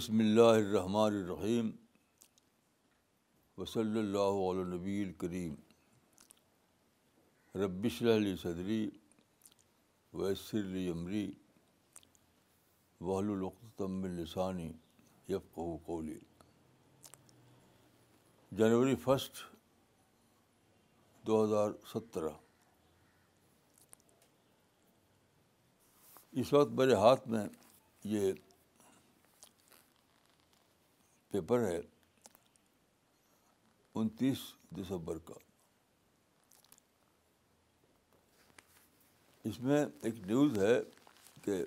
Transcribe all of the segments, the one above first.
بسم اللہ الرحیم وصلی اللہ علیہ نبی الکریم ربش علی صدری ویسر علی عمری وحل العقطم السانی قولی جنوری فسٹ دو ہزار سترہ اس وقت میرے ہاتھ میں یہ پیپر ہے انتیس دسمبر کا اس میں ایک نیوز ہے کہ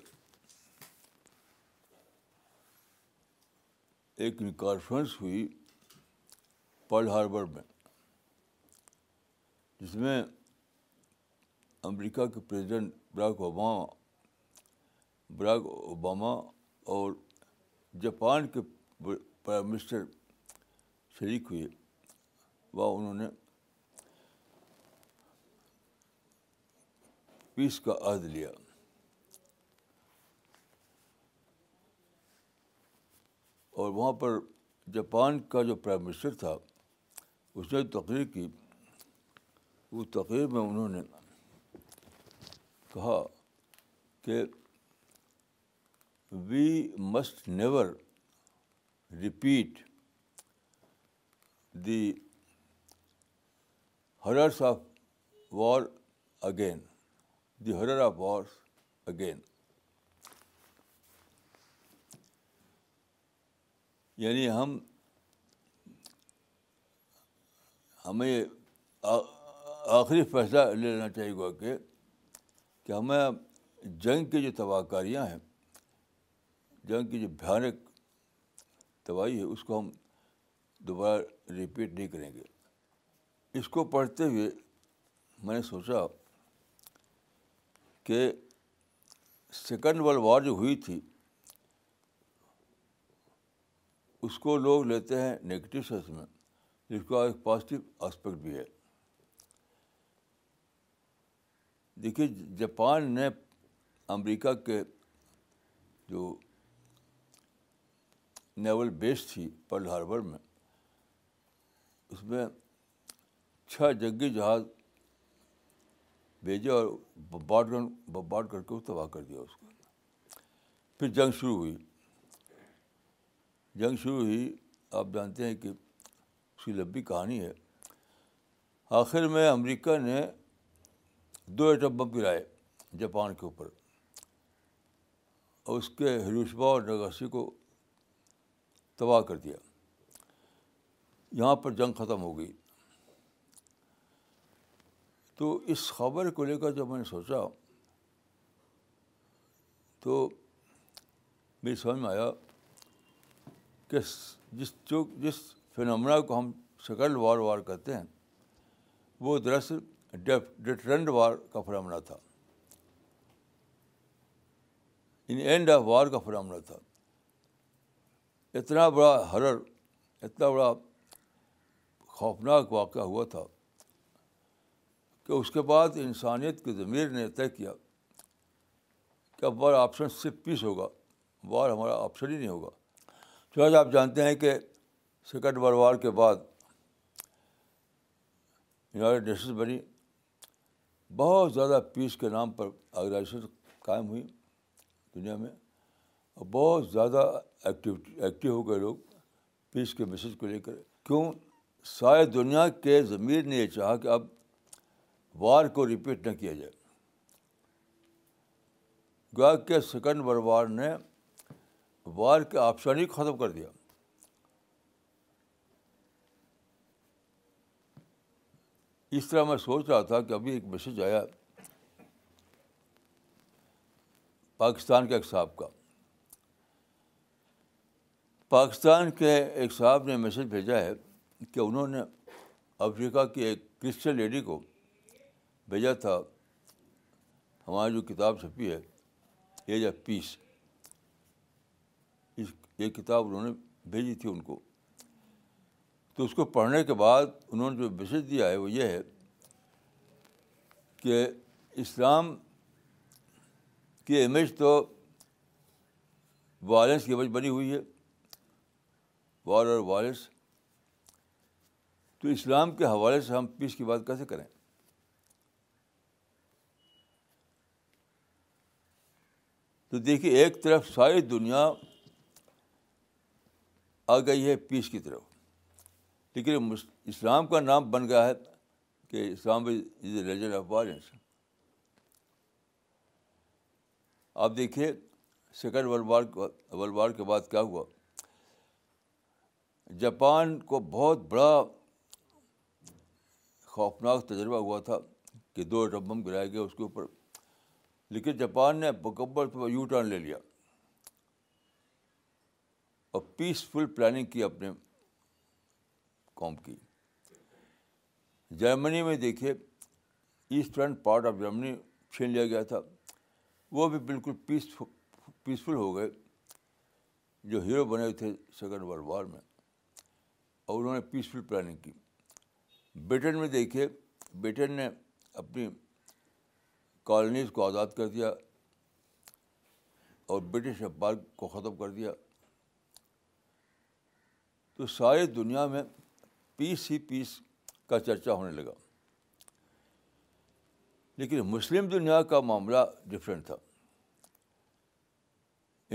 ایک کانفرنس ہوئی پرل ہاربر میں جس میں امریکہ کے president Barack Obama Barack Obama اور جاپان کے پرائم منسٹر شریک ہوئے وہاں انہوں نے پیس کا عہد لیا اور وہاں پر جاپان کا جو پرائم منسٹر تھا اس نے تقریر کی وہ تقریر میں انہوں نے کہا کہ we must never repeat the horrors of war again the horror of war again یعنی ہم ہمیں آخری فیصلہ لینا چاہیے گا کہ کہ ہمیں جنگ کی جو تباہ کاریاں ہیں جنگ کی جو بھیانک تباہی ہے اس کو ہم دوبارہ ریپیٹ نہیں کریں گے اس کو پڑھتے ہوئے میں نے سوچا کہ سیکنڈ ورلڈ وار جو ہوئی تھی اس کو لوگ لیتے ہیں نگیٹو سینس میں جس کا ایک پازیٹیو آسپیکٹ بھی ہے دیکھیے جاپان نے امریکہ کے جو نیول بیس تھی پرل ہاربر میں اس میں چھ جنگی جہاز بھیجے اور باٹ کر کے وہ تباہ کر دیا اس کو پھر جنگ شروع ہوئی جنگ شروع ہوئی آپ جانتے ہیں کہ اس کی لمبی کہانی ہے آخر میں امریکہ نے دو ایٹم بم گرائے جاپان کے اوپر اور اس کے ہروشبا اور نگاسی کو تباہ کر دیا یہاں پر جنگ ختم ہو گئی تو اس خبر کو لے کر جب میں نے سوچا تو میری سمجھ میں آیا کہ جس جو جس فنمنا کو ہم سیکنڈ وار وار کہتے ہیں وہ دراصل وار کا فنمنا تھا ان یعنی اینڈ آف وار کا فنمنا تھا اتنا بڑا حرر اتنا بڑا خوفناک واقعہ ہوا تھا کہ اس کے بعد انسانیت کے ضمیر نے طے کیا کہ اب آپشن صرف پیس ہوگا وار ہمارا آپشن ہی نہیں ہوگا شہر آپ جانتے ہیں کہ سیکنڈ ورلڈ وار کے بعد یونائٹڈ نیشنز بنی بہت زیادہ پیس کے نام پر آرگنائزیشن قائم ہوئی دنیا میں بہت زیادہ ایکٹیوٹی ایکٹیو ہو گئے لوگ پیس کے میسیج کو لے کر کیوں سارے دنیا کے ضمیر نے یہ چاہا کہ اب وار کو رپیٹ نہ کیا جائے کہ سیکنڈ ورلڈ وار نے وار کے آپشن ہی ختم کر دیا اس طرح میں سوچ رہا تھا کہ ابھی ایک میسیج آیا پاکستان کے ایک صاحب کا پاکستان کے ایک صاحب نے میسج بھیجا ہے کہ انہوں نے افریقہ کی ایک کرسچن لیڈی کو بھیجا تھا ہماری جو کتاب چھپی ہے ایج آف پیس اس یہ کتاب انہوں نے بھیجی تھی ان کو تو اس کو پڑھنے کے بعد انہوں نے جو میسج دیا ہے وہ یہ ہے کہ اسلام کی امیج تو وائلنس کی امیج بنی ہوئی ہے وار اور وارس تو اسلام کے حوالے سے ہم پیس کی بات کیسے کریں تو دیکھیے ایک طرف ساری دنیا آ گئی ہے پیس کی طرف لیکن اسلام کا نام بن گیا ہے کہ Islam is a of violence آپ دیکھیے second world war world war کے بعد کیا ہوا جاپان کو بہت بڑا خوفناک تجربہ ہوا تھا کہ دو ایٹم بم گرائے گئے اس کے اوپر لیکن جاپان نے مکمل طور یو ٹرن لے لیا اور پیسفل پلاننگ کی اپنے قوم کی جرمنی میں دیکھے ایسٹرن پارٹ آف جرمنی چھین لیا گیا تھا وہ بھی بالکل پیس پیسفل ہو گئے جو ہیرو بنے تھے سیکنڈ ورلڈ وار میں اور انہوں نے پیسفل پلاننگ کی بریٹن میں دیکھے بریٹن نے اپنی کالونیز کو آزاد کر دیا اور برٹش اخبار کو ختم کر دیا تو ساری دنیا میں پیس ہی پیس کا چرچا ہونے لگا لیکن مسلم دنیا کا معاملہ ڈفرینٹ تھا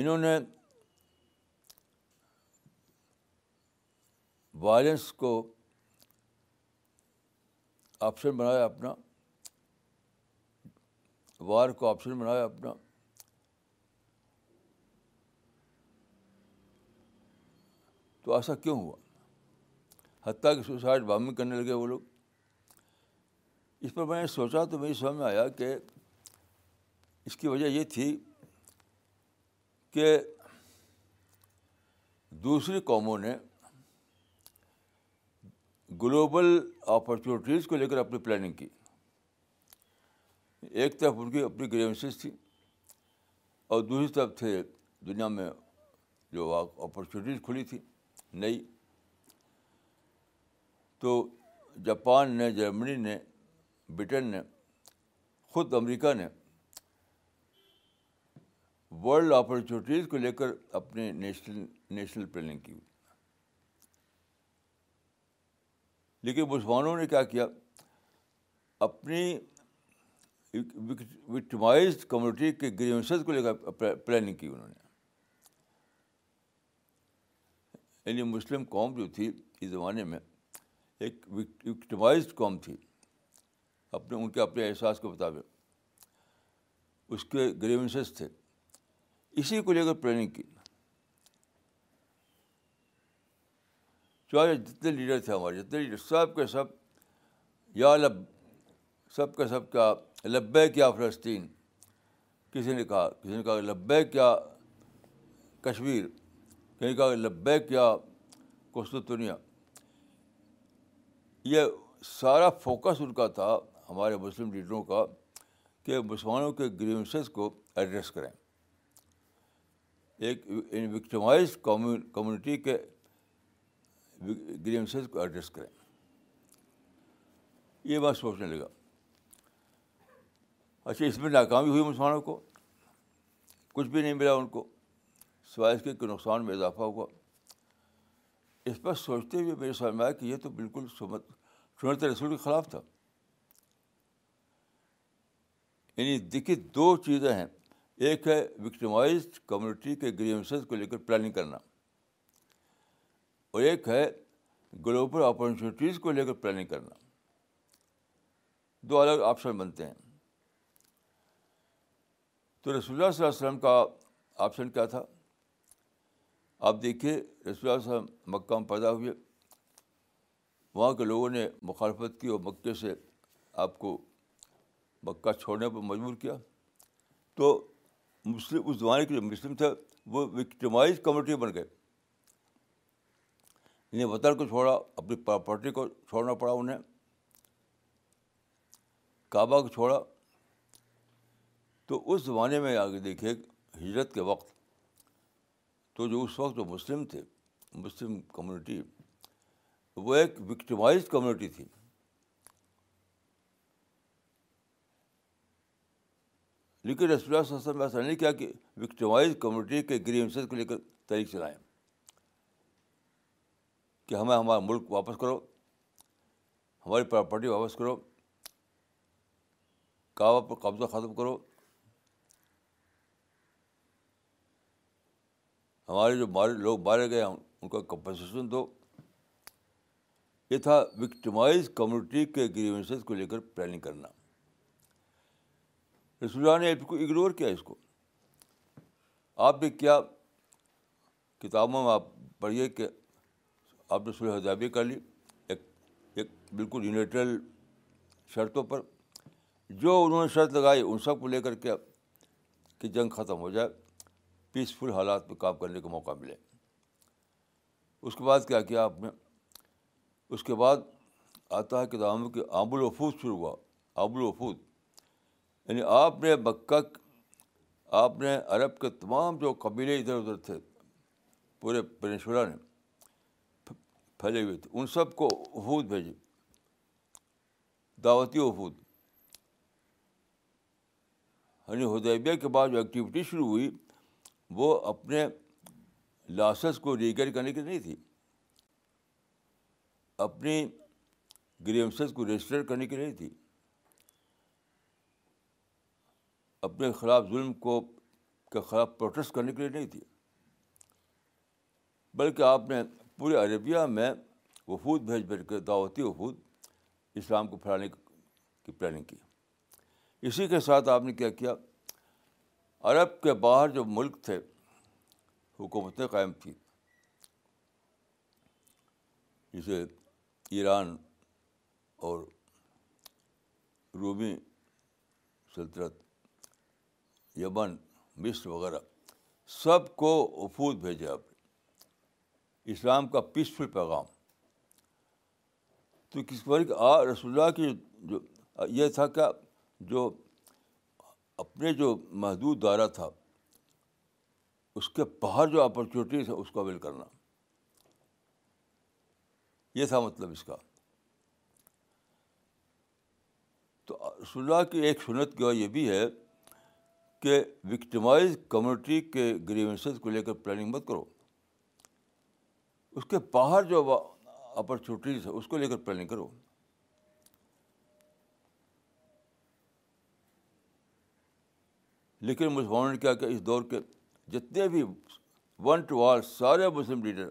انہوں نے وائلنس کو آپشن بنایا اپنا وار کو آپشن بنایا اپنا تو ایسا کیوں ہوا حتیٰ کہ سوسائڈ بامنگ کرنے لگے وہ لوگ اس پر میں نے سوچا تو میری سمجھ میں آیا کہ اس کی وجہ یہ تھی کہ دوسری قوموں نے گلوبل اپرچونیٹیز کو لے کر اپنی پلاننگ کی ایک طرف ان کی اپنی گریونسز تھی اور دوسری طرف تھے دنیا میں جو اپرچونیٹیز کھلی تھی نئی تو جاپان نے جرمنی نے برٹن نے خود امریکہ نے ورلڈ اپرچونیٹیز کو لے کر اپنے نیشنل نیشنل پلاننگ کی لیکن مسلمانوں نے کیا کیا اپنی وکٹمائز کمیونٹی کے گریونسز کو لے کر پلاننگ کی انہوں نے یعنی مسلم قوم جو تھی اس زمانے میں ایک وکٹمائز قوم تھی اپنے ان کے اپنے احساس کے مطابق اس کے گریونسز تھے اسی کو لے کر پلاننگ کی چاہے جتنے لیڈر تھے ہمارے جتنے لیڈر سب کے سب یا لب سب کے سب کیا لبے کیا فلسطین کسی نے کہا کسی نے کہا لبے کیا کشمیر کسی نے کہا لبے کیا دنیا یہ سارا فوکس ان کا تھا ہمارے مسلم لیڈروں کا کہ مسلمانوں کے گریونسز کو ایڈریس کریں ایک وکٹمائز کمیونٹی کے گرینسز کو ایڈریس کریں یہ بات سوچنے لگا اچھا اس میں ناکامی ہوئی مسلمانوں کو کچھ بھی نہیں ملا ان کو سوائے اس کے نقصان میں اضافہ ہوا اس پر سوچتے ہوئے میرے سامنے آیا کہ یہ تو بالکل سنت رسول کے خلاف تھا یعنی دیکھیے دو چیزیں ہیں ایک ہے وکٹمائزڈ کمیونٹی کے گریونسز کو لے کر پلاننگ کرنا اور ایک ہے گلوبل اپارچونیٹیز کو لے کر پلاننگ کرنا دو الگ آپشن بنتے ہیں تو رسول اللہ صلی اللہ علیہ وسلم کا آپشن کیا تھا آپ دیکھیے رسول اللہ وسلم مکہ میں پیدا ہوئے وہاں کے لوگوں نے مخالفت کی اور مکے سے آپ کو مکہ چھوڑنے پر مجبور کیا تو مسلم اس زمانے کے جو مسلم تھے وہ وکٹمائز کمیونٹی بن گئے انہیں وطن کو چھوڑا اپنی پراپرٹی کو چھوڑنا پڑا انہیں کعبہ کو چھوڑا تو اس زمانے میں آگے دیکھے ہجرت کے وقت تو جو اس وقت جو مسلم تھے مسلم کمیونٹی وہ ایک وکٹمائز کمیونٹی تھی لیکن رسول اللہ صلی اللہ علیہ وسلم ایسا نہیں کیا کہ وکٹمائز کمیونٹی کے غریب کو لے کر تاریخ چلائیں کہ ہمیں ہمارا ملک واپس کرو ہماری پراپرٹی واپس کرو کعبہ پر قبضہ ختم کرو ہمارے جو مارے لوگ مارے گئے ان کا کمپنسیشن دو یہ تھا وکٹمائز کمیونٹی کے گریونسز کو لے کر پلاننگ کرنا رسول اللہ نے کو اگنور کیا اس کو آپ بھی کیا کتابوں میں آپ پڑھیے کہ آپ نے صلح ذیابی کر لی ایک ایک بالکل یونیٹرل شرطوں پر جو انہوں نے شرط لگائی ان سب کو لے کر کے کہ جنگ ختم ہو جائے پیسفل حالات میں کام کرنے کا موقع ملے اس کے بعد کیا کیا آپ نے اس کے بعد آتا ہے کہ آب الوفود شروع ہوا آب الوفود یعنی آپ نے مکہ آپ نے عرب کے تمام جو قبیلے ادھر ادھر تھے پورے پینشورا نے پھیلے ہوئے تھے ان سب کو وفود بھیجے دعوتی وفود یعنی ہدیبیہ کے بعد جو ایکٹیویٹی شروع ہوئی وہ اپنے لاسز کو ریگیئر کرنے کی نہیں تھی اپنی گریمسز کو رجسٹر کرنے کی نہیں تھی اپنے خلاف ظلم کو کے خلاف پروٹیسٹ کرنے کے لیے نہیں تھی بلکہ آپ نے پورے عربیہ میں وفود بھیج کر کے دعوتی وفود اسلام کو پھیلانے کی پلاننگ کی اسی کے ساتھ آپ نے کیا کیا عرب کے باہر جو ملک تھے حکومتیں قائم تھیں جسے ایران اور رومی سلطنت یمن مصر وغیرہ سب کو وفود بھیجے آپ اسلام کا پیسفل پیغام تو کس بار رسول اللہ کی جو یہ تھا کہ جو اپنے جو محدود دائرہ تھا اس کے باہر جو اپرچونیٹیز ہیں اس کو اویل کرنا یہ تھا مطلب اس کا تو رسول اللہ کی ایک سنت کی یہ بھی ہے کہ وکٹمائز کمیونٹی کے گریونسز کو لے کر پلاننگ مت کرو اس کے باہر جو اپرچونیٹیز ہے اس کو لے کر پلاننگ کرو لیکن مجھے کیا کہ اس دور کے جتنے بھی ون ٹو آل سارے مسلم لیڈر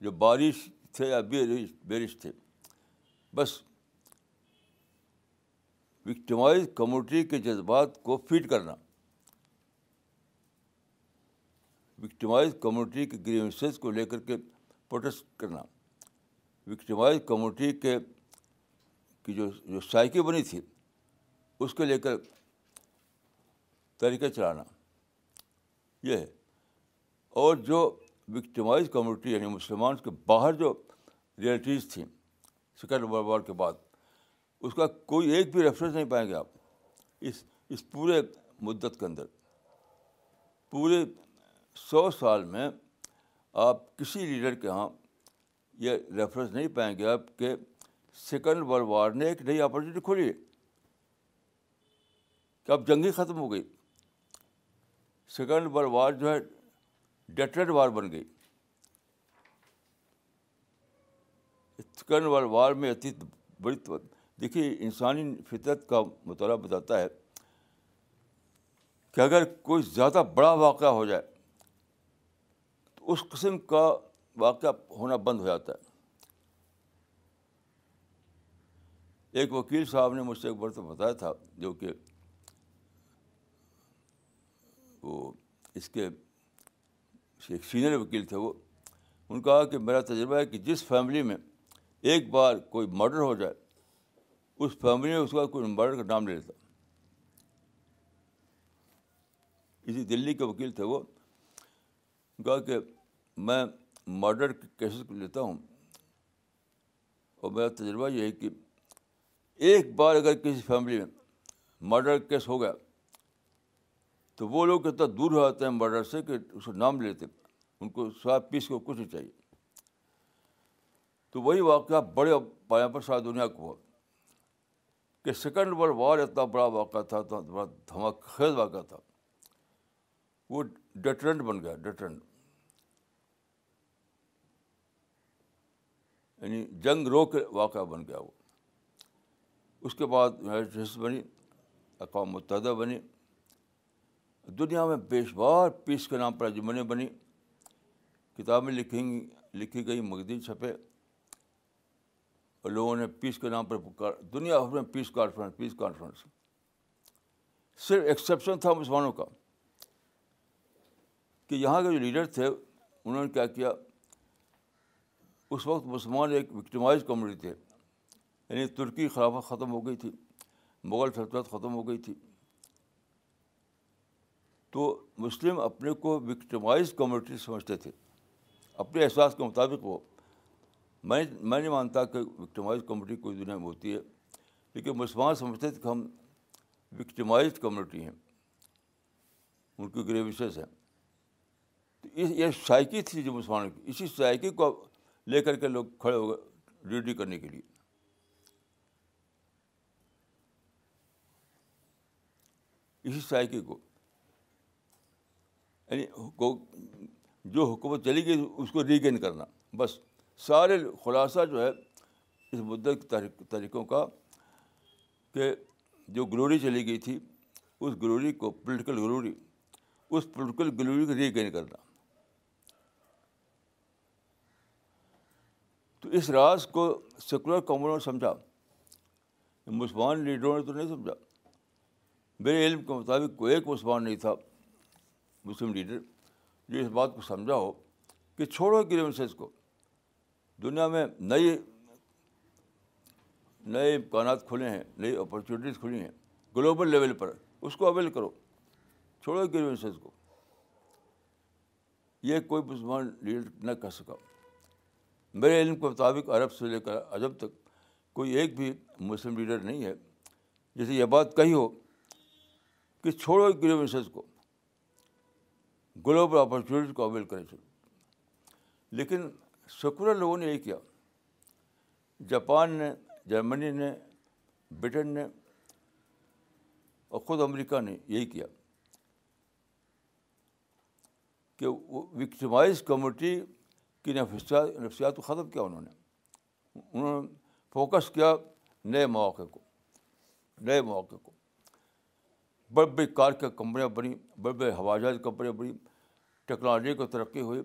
جو بارش تھے یا بیرش تھے بس وکٹمائز کمیونٹی کے جذبات کو فیڈ کرنا وکٹمائز کمیونٹی کے گریونسز کو لے کر کے پروٹیسٹ کرنا وکٹمائز کمیونٹی کے کی جو جو سائیکی بنی تھی اس کو لے کر طریقہ چلانا یہ ہے اور جو وکٹمائز کمیونٹی یعنی مسلمان کے باہر جو ریئلٹیز تھیں وار کے بعد اس کا کوئی ایک بھی ریفرنس نہیں پائیں گے آپ اس اس پورے مدت کے اندر پورے سو سال میں آپ کسی لیڈر کے یہاں یہ ریفرنس نہیں پائیں گے آپ کہ سیکنڈ ورلڈ وار نے ایک نئی اپارچونیٹی کھولی ہے کہ اب جنگی ختم ہو گئی سیکنڈ ورلڈ وار جو ہے ڈیٹرڈ وار بن گئی سیکنڈ ورلڈ وار میں اتنی بڑی دیکھیے انسانی فطرت کا مطالعہ بتاتا ہے کہ اگر کوئی زیادہ بڑا واقعہ ہو جائے اس قسم کا واقعہ ہونا بند ہو جاتا ہے ایک وکیل صاحب نے مجھ سے ایک برتن بتایا تھا جو کہ وہ اس کے ایک سینئر وکیل تھے وہ ان کہا کہ میرا تجربہ ہے کہ جس فیملی میں ایک بار کوئی مرڈر ہو جائے اس فیملی میں اس کا کوئی مرڈر کا نام لے لیتا اسی دلی کے وکیل تھے وہ کہا کہ میں مرڈر کے کیسز کو لیتا ہوں اور میرا تجربہ یہ ہے کہ ایک بار اگر کسی فیملی میں مرڈر کیس ہو گیا تو وہ لوگ اتنا دور ہو جاتے ہیں مرڈر سے کہ اس کو نام لیتے ان کو سواد پیس کو کچھ نہیں چاہیے تو وہی واقعہ بڑے پایا پر ساری دنیا کو ہوا کہ سیکنڈ ورلڈ وار اتنا بڑا واقعہ تھا اتنا بڑا دھماکہ خیز واقعہ تھا وہ ڈیٹرنٹ بن گیا ڈیٹرنٹ یعنی جنگ رو کے واقعہ بن گیا وہ اس کے بعد نیشنس بنی اقوام متحدہ بنی دنیا میں بیش بار پیس کے نام پر جمنیں بنی کتابیں لکھیں لکھی گئی مغدین چھپے اور لوگوں نے پیس کے نام پر دنیا بھر میں پیس کانفرنس پیس کانفرنس صرف ایکسیپشن تھا مسلمانوں کا کہ یہاں کے جو لیڈر تھے انہوں نے کیا کیا اس وقت مسلمان ایک وکٹمائز کمیونٹی تھے یعنی ترکی خلافت ختم ہو گئی تھی مغل شرط ختم ہو گئی تھی تو مسلم اپنے کو وکٹمائز کمیونٹی سمجھتے تھے اپنے احساس کے مطابق وہ میں میں نہیں مانتا کہ وکٹمائز کمیونٹی کوئی دنیا میں ہوتی ہے لیکن مسلمان سمجھتے تھے کہ ہم وکٹمائز کمیونٹی ہیں ان کی گریویسز ہیں تو یہ شائقی تھی جو مسلمانوں کی اسی شائقی کو لے کر کے لوگ کھڑے ہو گئے ڈیوٹی کرنے کے لیے اسی سائیکی کو یعنی جو حکومت چلی گئی اس کو ریگین کرنا بس سارے خلاصہ جو ہے اس مدت کی طریقوں کا کہ جو گلوری چلی گئی تھی اس گلوری کو پولیٹیکل گلوری اس پولیٹیکل گلوری کو ریگین کرنا تو اس راز کو سیکولر کمروں نے سمجھا مسلمان لیڈروں نے تو نہیں سمجھا میرے علم کے مطابق کوئی ایک مسلمان نہیں تھا مسلم لیڈر جو اس بات کو سمجھا ہو کہ چھوڑو گریونسز کو دنیا میں نئے نئے امکانات کھلے ہیں نئی اپرچونیٹیز کھلی ہیں گلوبل لیول پر اس کو اویل کرو چھوڑو گریونسز کو یہ کوئی مسلمان لیڈر نہ کر سکا میرے علم کے مطابق عرب سے لے کر عجب تک کوئی ایک بھی مسلم لیڈر نہیں ہے جسے یہ بات کہی ہو کہ چھوڑو گریونسز کو گلوبل اپرچونیٹی کو اویل کریں چلو لیکن سیکولر لوگوں نے یہ کیا جاپان نے جرمنی نے برٹن نے اور خود امریکہ نے یہی کیا کہ وہ وکٹمائز کمیونٹی کی نفسیات نفسیات کو ختم کیا انہوں نے انہوں نے فوکس کیا نئے مواقع کو نئے مواقع کو بڑے بڑی کار کی کمپنیاں بنی بڑے بڑے ہوا جہاز کمپنیاں بنی ٹیکنالوجی کو ترقی ہوئی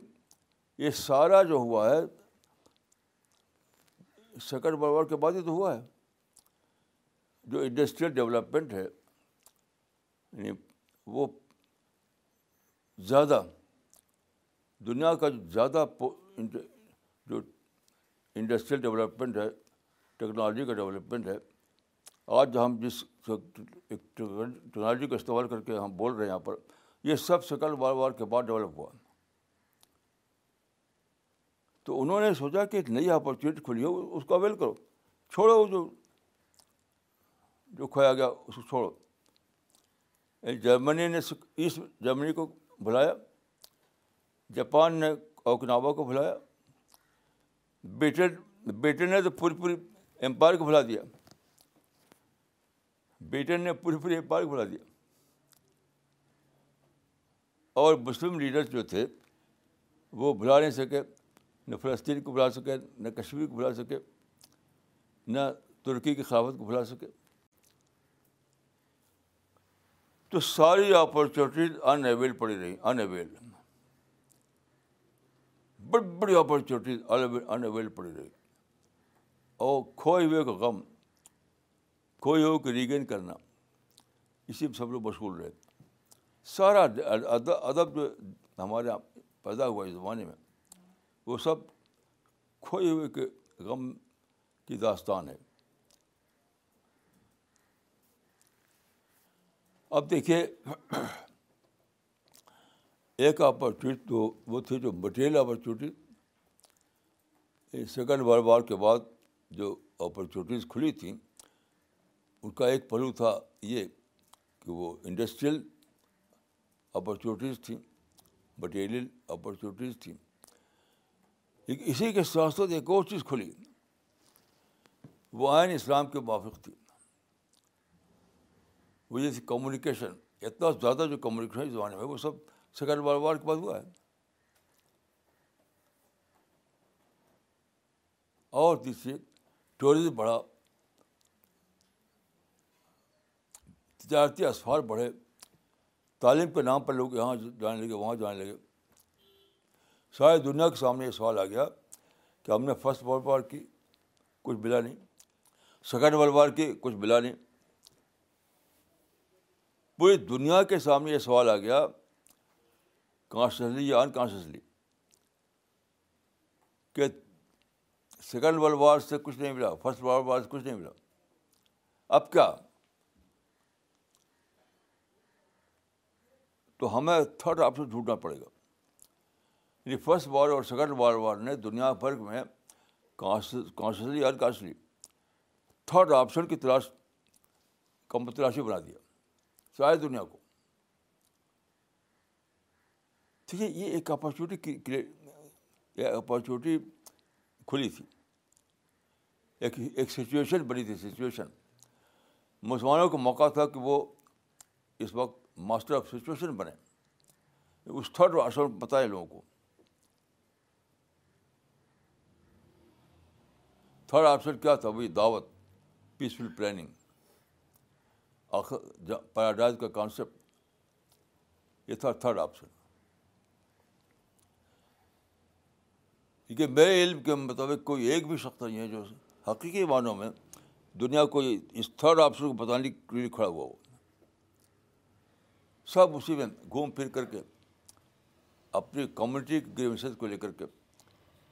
یہ سارا جو ہوا ہے سیکنڈ ورلڈ وار کے بعد ہی تو ہوا ہے جو انڈسٹریل ڈیولپمنٹ ہے یعنی وہ زیادہ دنیا کا جو زیادہ جو انڈسٹریل ڈیولپمنٹ ہے ٹیکنالوجی کا ڈیولپمنٹ ہے آج ہم جس ٹیکنالوجی کا استعمال کر کے ہم بول رہے ہیں یہاں پر یہ سب شکل بار بار کے بعد ڈیولپ ہوا تو انہوں نے سوچا کہ ایک نئی اپارچونیٹی کھلی ہو اس کو اویل کرو چھوڑو جو جو کھویا گیا اس کو چھوڑو جرمنی نے اس جرمنی کو بلایا جاپان نے اوکناوا کو بھلایا بیٹن بیٹن نے تو پوری پوری امپائر کو بھلا دیا بیٹن نے پوری پوری امپائر کو بھلا دیا اور مسلم لیڈر جو تھے وہ بھلا نہیں سکے نہ فلسطین کو بھلا سکے نہ کشمیر کو بھلا سکے نہ ترکی کی خلافت کو بھلا سکے تو ساری اپورچونیٹیز ان اویل پڑی رہی ان اویل بڑی بڑی اپرچونیٹیز ان پڑی رہی اور کھوئے ہوئے کا غم کھوئے ہوئے ریگین کرنا اسی میں سب لوگ مشغول رہے سارا ادب جو ہمارے یہاں پیدا ہوا اس زمانے میں وہ سب کھوئے ہوئے کے غم کی داستان ہے اب دیکھیے ایک اپرچونیٹی تو وہ تھی جو material opportunity second world war کے بعد جو اپرچونیٹیز کھلی تھیں ان کا ایک پہلو تھا یہ کہ وہ انڈسٹریل اپرچونیٹیز تھیں مٹیریل اپرچونیٹیز تھیں اسی کے ساتھ ساتھ ایک اور چیز کھلی وہ آئین اسلام کے موافق تھی وہ یہ تھی کمیونیکیشن اتنا زیادہ جو کمیونیکیشن زمانے میں وہ سب سیکنڈ ورلڈ وار کے بعد ہوا ہے اور تیسرے ٹورزم بڑھا تجارتی اسفار بڑھے تعلیم کے نام پر لوگ یہاں جانے لگے وہاں جانے لگے ساری دنیا کے سامنے یہ سوال آ گیا کہ ہم نے فرسٹ ورلڈ وار کی کچھ ملا نہیں سیکنڈ ورلڈ وار کی کچھ ملا نہیں پوری دنیا کے سامنے یہ سوال آ گیا کانشیسلی یا انکانشیسلی کہ سیکنڈ ورلڈ وار سے کچھ نہیں ملا فرسٹ ورلڈ وار سے کچھ نہیں ملا اب کیا تو ہمیں تھرڈ آپشن ڈھونڈنا پڑے گا یعنی فرسٹ وار اور سیکنڈ وار نے دنیا بھر میں کانشیسلی انکانشیسلی تھرڈ آپشن کی تلاش کا تلاشی بنا دیا سارے دنیا کو دیکھیے یہ ایک اپارچونیٹی یہ اپرچونیٹی کھلی تھی ایک ایک سچویشن بنی تھی سچویشن مسلمانوں کو موقع تھا کہ وہ اس وقت ماسٹر آف سچویشن بنے اس تھرڈ آپشن بتائے لوگوں کو تھرڈ آپشن کیا تھا وہی دعوت پیسفل پلاننگ پیراڈائز کا کانسیپٹ یہ تھا تھرڈ آپشن کیونکہ میرے علم کے مطابق کوئی ایک بھی شخص نہیں ہے جو حقیقی معنوں میں دنیا کو اس تھرڈ آپشن کو بتانے کے لیے کھڑا ہوا ہو سب اسی میں گھوم پھر کر کے اپنی کمیونٹی گریویشن کو لے کر کے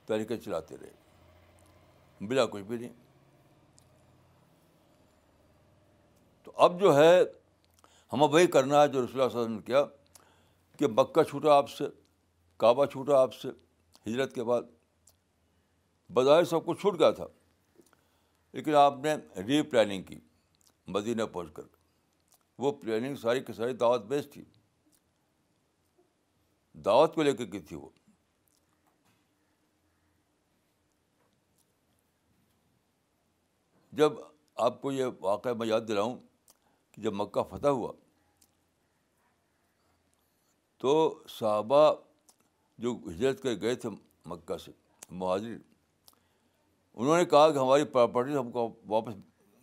طریقے چلاتے رہے بلا کچھ بھی نہیں تو اب جو ہے ہمیں وہی کرنا ہے جو رسول اللہ صلی اللہ علیہ وسلم نے کیا کہ مکہ چھوٹا آپ سے کعبہ چھوٹا آپ سے ہجرت کے بعد بظاہر سب کچھ چھوٹ گیا تھا لیکن آپ نے ری پلاننگ کی مدینہ پہنچ کر وہ پلاننگ ساری کی ساری دعوت بیس تھی دعوت کو لے کے کی تھی وہ جب آپ کو یہ واقعہ میں یاد دلاؤں کہ جب مکہ فتح ہوا تو صحابہ جو ہجرت کر گئے تھے مکہ سے مہاجر انہوں نے کہا کہ ہماری پراپرٹی ہم کو واپس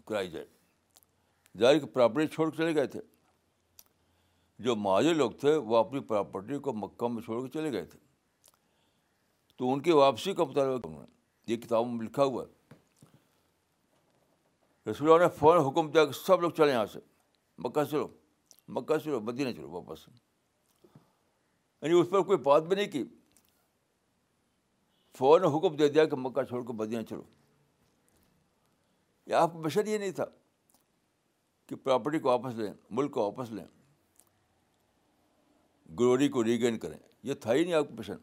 کرائی جائے ظاہر کہ پراپرٹی چھوڑ کے چلے گئے تھے جو مہاجر لوگ تھے وہ اپنی پراپرٹی کو مکہ میں چھوڑ کے چلے گئے تھے تو ان کی واپسی کا مطالبہ یہ کتابوں میں لکھا ہوا ہے رسول اللہ نے فوراً حکم دیا کہ سب لوگ چلیں یہاں سے مکہ چلو مکہ چلو مدینہ چلو واپس یعنی اس پر کوئی بات بھی نہیں کی فوراً حکم دے دیا کہ مکہ چھوڑ کے بدیاں چلو یا آپ بشر یہ نہیں تھا کہ پراپرٹی کو واپس لیں ملک کو واپس لیں گروری کو ریگین کریں یہ تھا ہی نہیں آپ کو پشن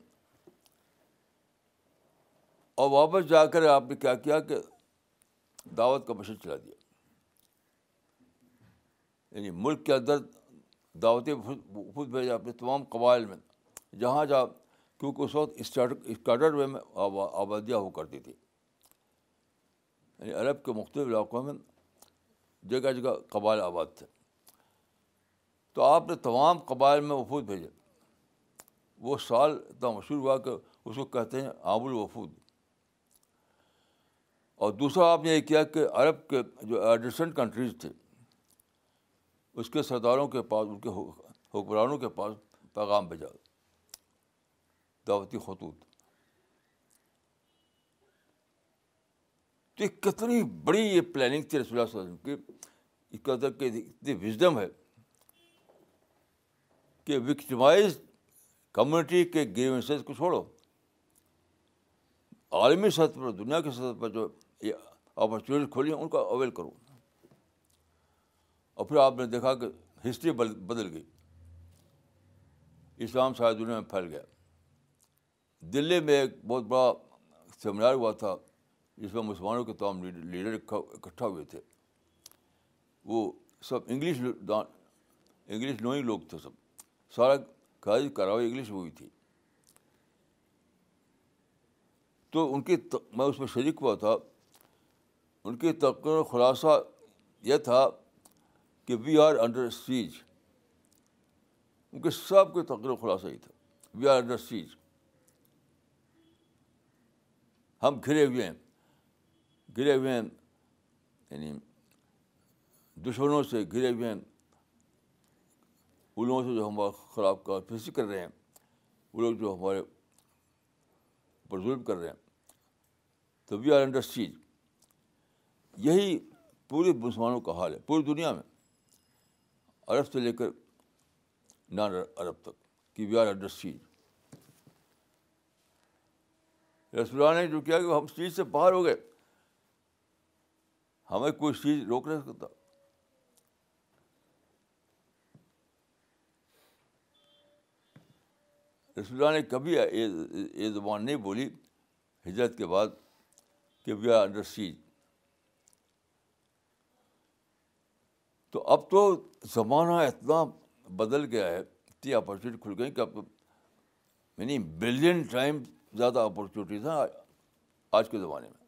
اور واپس جا کر آپ نے کیا کیا کہ دعوت کا مشن چلا دیا یعنی ملک کے اندر دعوتیں اپنے تمام قبائل میں جہاں جہاں کیونکہ اس وقت اسٹاٹ وے میں آبادیاں ہو کرتی تھی یعنی عرب کے مختلف علاقوں میں جگہ جگہ قبائل آباد تھے تو آپ نے تمام قبائل میں وفود بھیجے وہ سال اتنا مشہور ہوا کہ اس کو کہتے ہیں آب الوفود اور دوسرا آپ نے یہ کیا کہ عرب کے جو ایڈیسنٹ کنٹریز تھے اس کے سرداروں کے پاس ان کے حکمرانوں کے پاس پیغام بھیجا دعوتی خطوط تو کتنی بڑی یہ پلاننگ تھی رسول اللہ صلی اللہ علیہ وسلم کی اتنی وزڈم ہے کہ وکٹمائز کمیونٹی کے گریونسز کو چھوڑو عالمی سطح پر دنیا کی سطح پر جو یہ اپرچونیٹی کھولی ہیں ان کو اویل کرو اور پھر آپ نے دیکھا کہ ہسٹری بدل گئی اسلام ساری دنیا میں پھیل گیا دلی میں ایک بہت بڑا سیمینار ہوا تھا جس میں مسلمانوں کے تمام لیڈر اکٹھا ہوئے تھے وہ سب انگلش انگلش ہی لوگ تھے سب سارا کاروائی انگلش ہوئی تھی تو ان کی میں اس میں شریک ہوا تھا ان کی تقریر خلاصہ یہ تھا کہ وی آر انڈر سیج ان کے سب کے تقریر خلاصہ یہ تھا وی آر انڈر سیج ہم گرے ہوئے ہیں گرے ہوئے ہیں یعنی دشمنوں سے گرے ہوئے ہیں ان لوگوں سے جو ہمارا خراب پھینسی کر رہے ہیں وہ لوگ جو ہمارے پر ظلم کر رہے ہیں تو وی آر اینڈس یہی پورے مسلمانوں کا حال ہے پوری دنیا میں عرب سے لے کر نان عرب تک کہ وی آر اینڈس رسول اللہ نے جو کیا کہ ہم چیز سے باہر ہو گئے ہمیں کوئی چیز روک نہیں سکتا رسول اللہ نے کبھی یہ زبان نہیں بولی ہجرت کے بعد کہ وی آر انڈر سیج تو اب تو زمانہ اتنا بدل گیا ہے اتنی اپرچونیٹی کھل گئی کہ اب یعنی بلین ٹائم زیادہ اپورچونیٹیز ہیں آج کے زمانے میں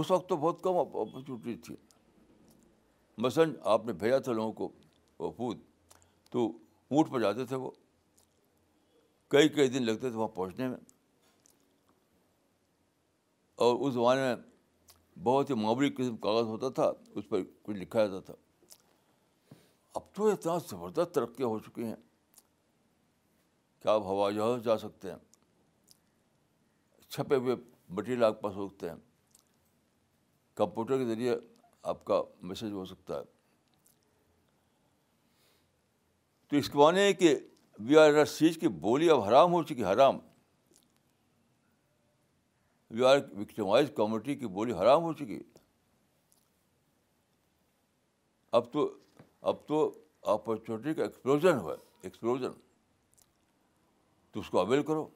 اس وقت تو بہت کم اپورچونیٹیز تھی مثلاً آپ نے بھیجا تھا لوگوں کو وہ پود تو اونٹ پہ جاتے تھے وہ کئی کئی دن لگتے تھے وہاں پہنچنے میں اور اس زمانے میں بہت ہی معمولی قسم کاغذ ہوتا تھا اس پر کچھ لکھا جاتا تھا اب تو اتنا زبردست ترقی ہو چکی ہیں کہ آپ ہوائی جہاز جا سکتے ہیں چھپے ہوئے مٹیریل آپ کے پاس ہو سکتے ہیں کمپیوٹر کے ذریعے آپ کا میسج ہو سکتا ہے تو اس کے معنی ہے کہ وی آر سیز کی بولی اب حرام ہو چکی حرام وی آر وکٹمائز کمیونٹی کی بولی حرام ہو چکی اب تو اب تو اپرچونیٹی کا ایکسپلوژن ہوا ہے تو اس کو اویل کرو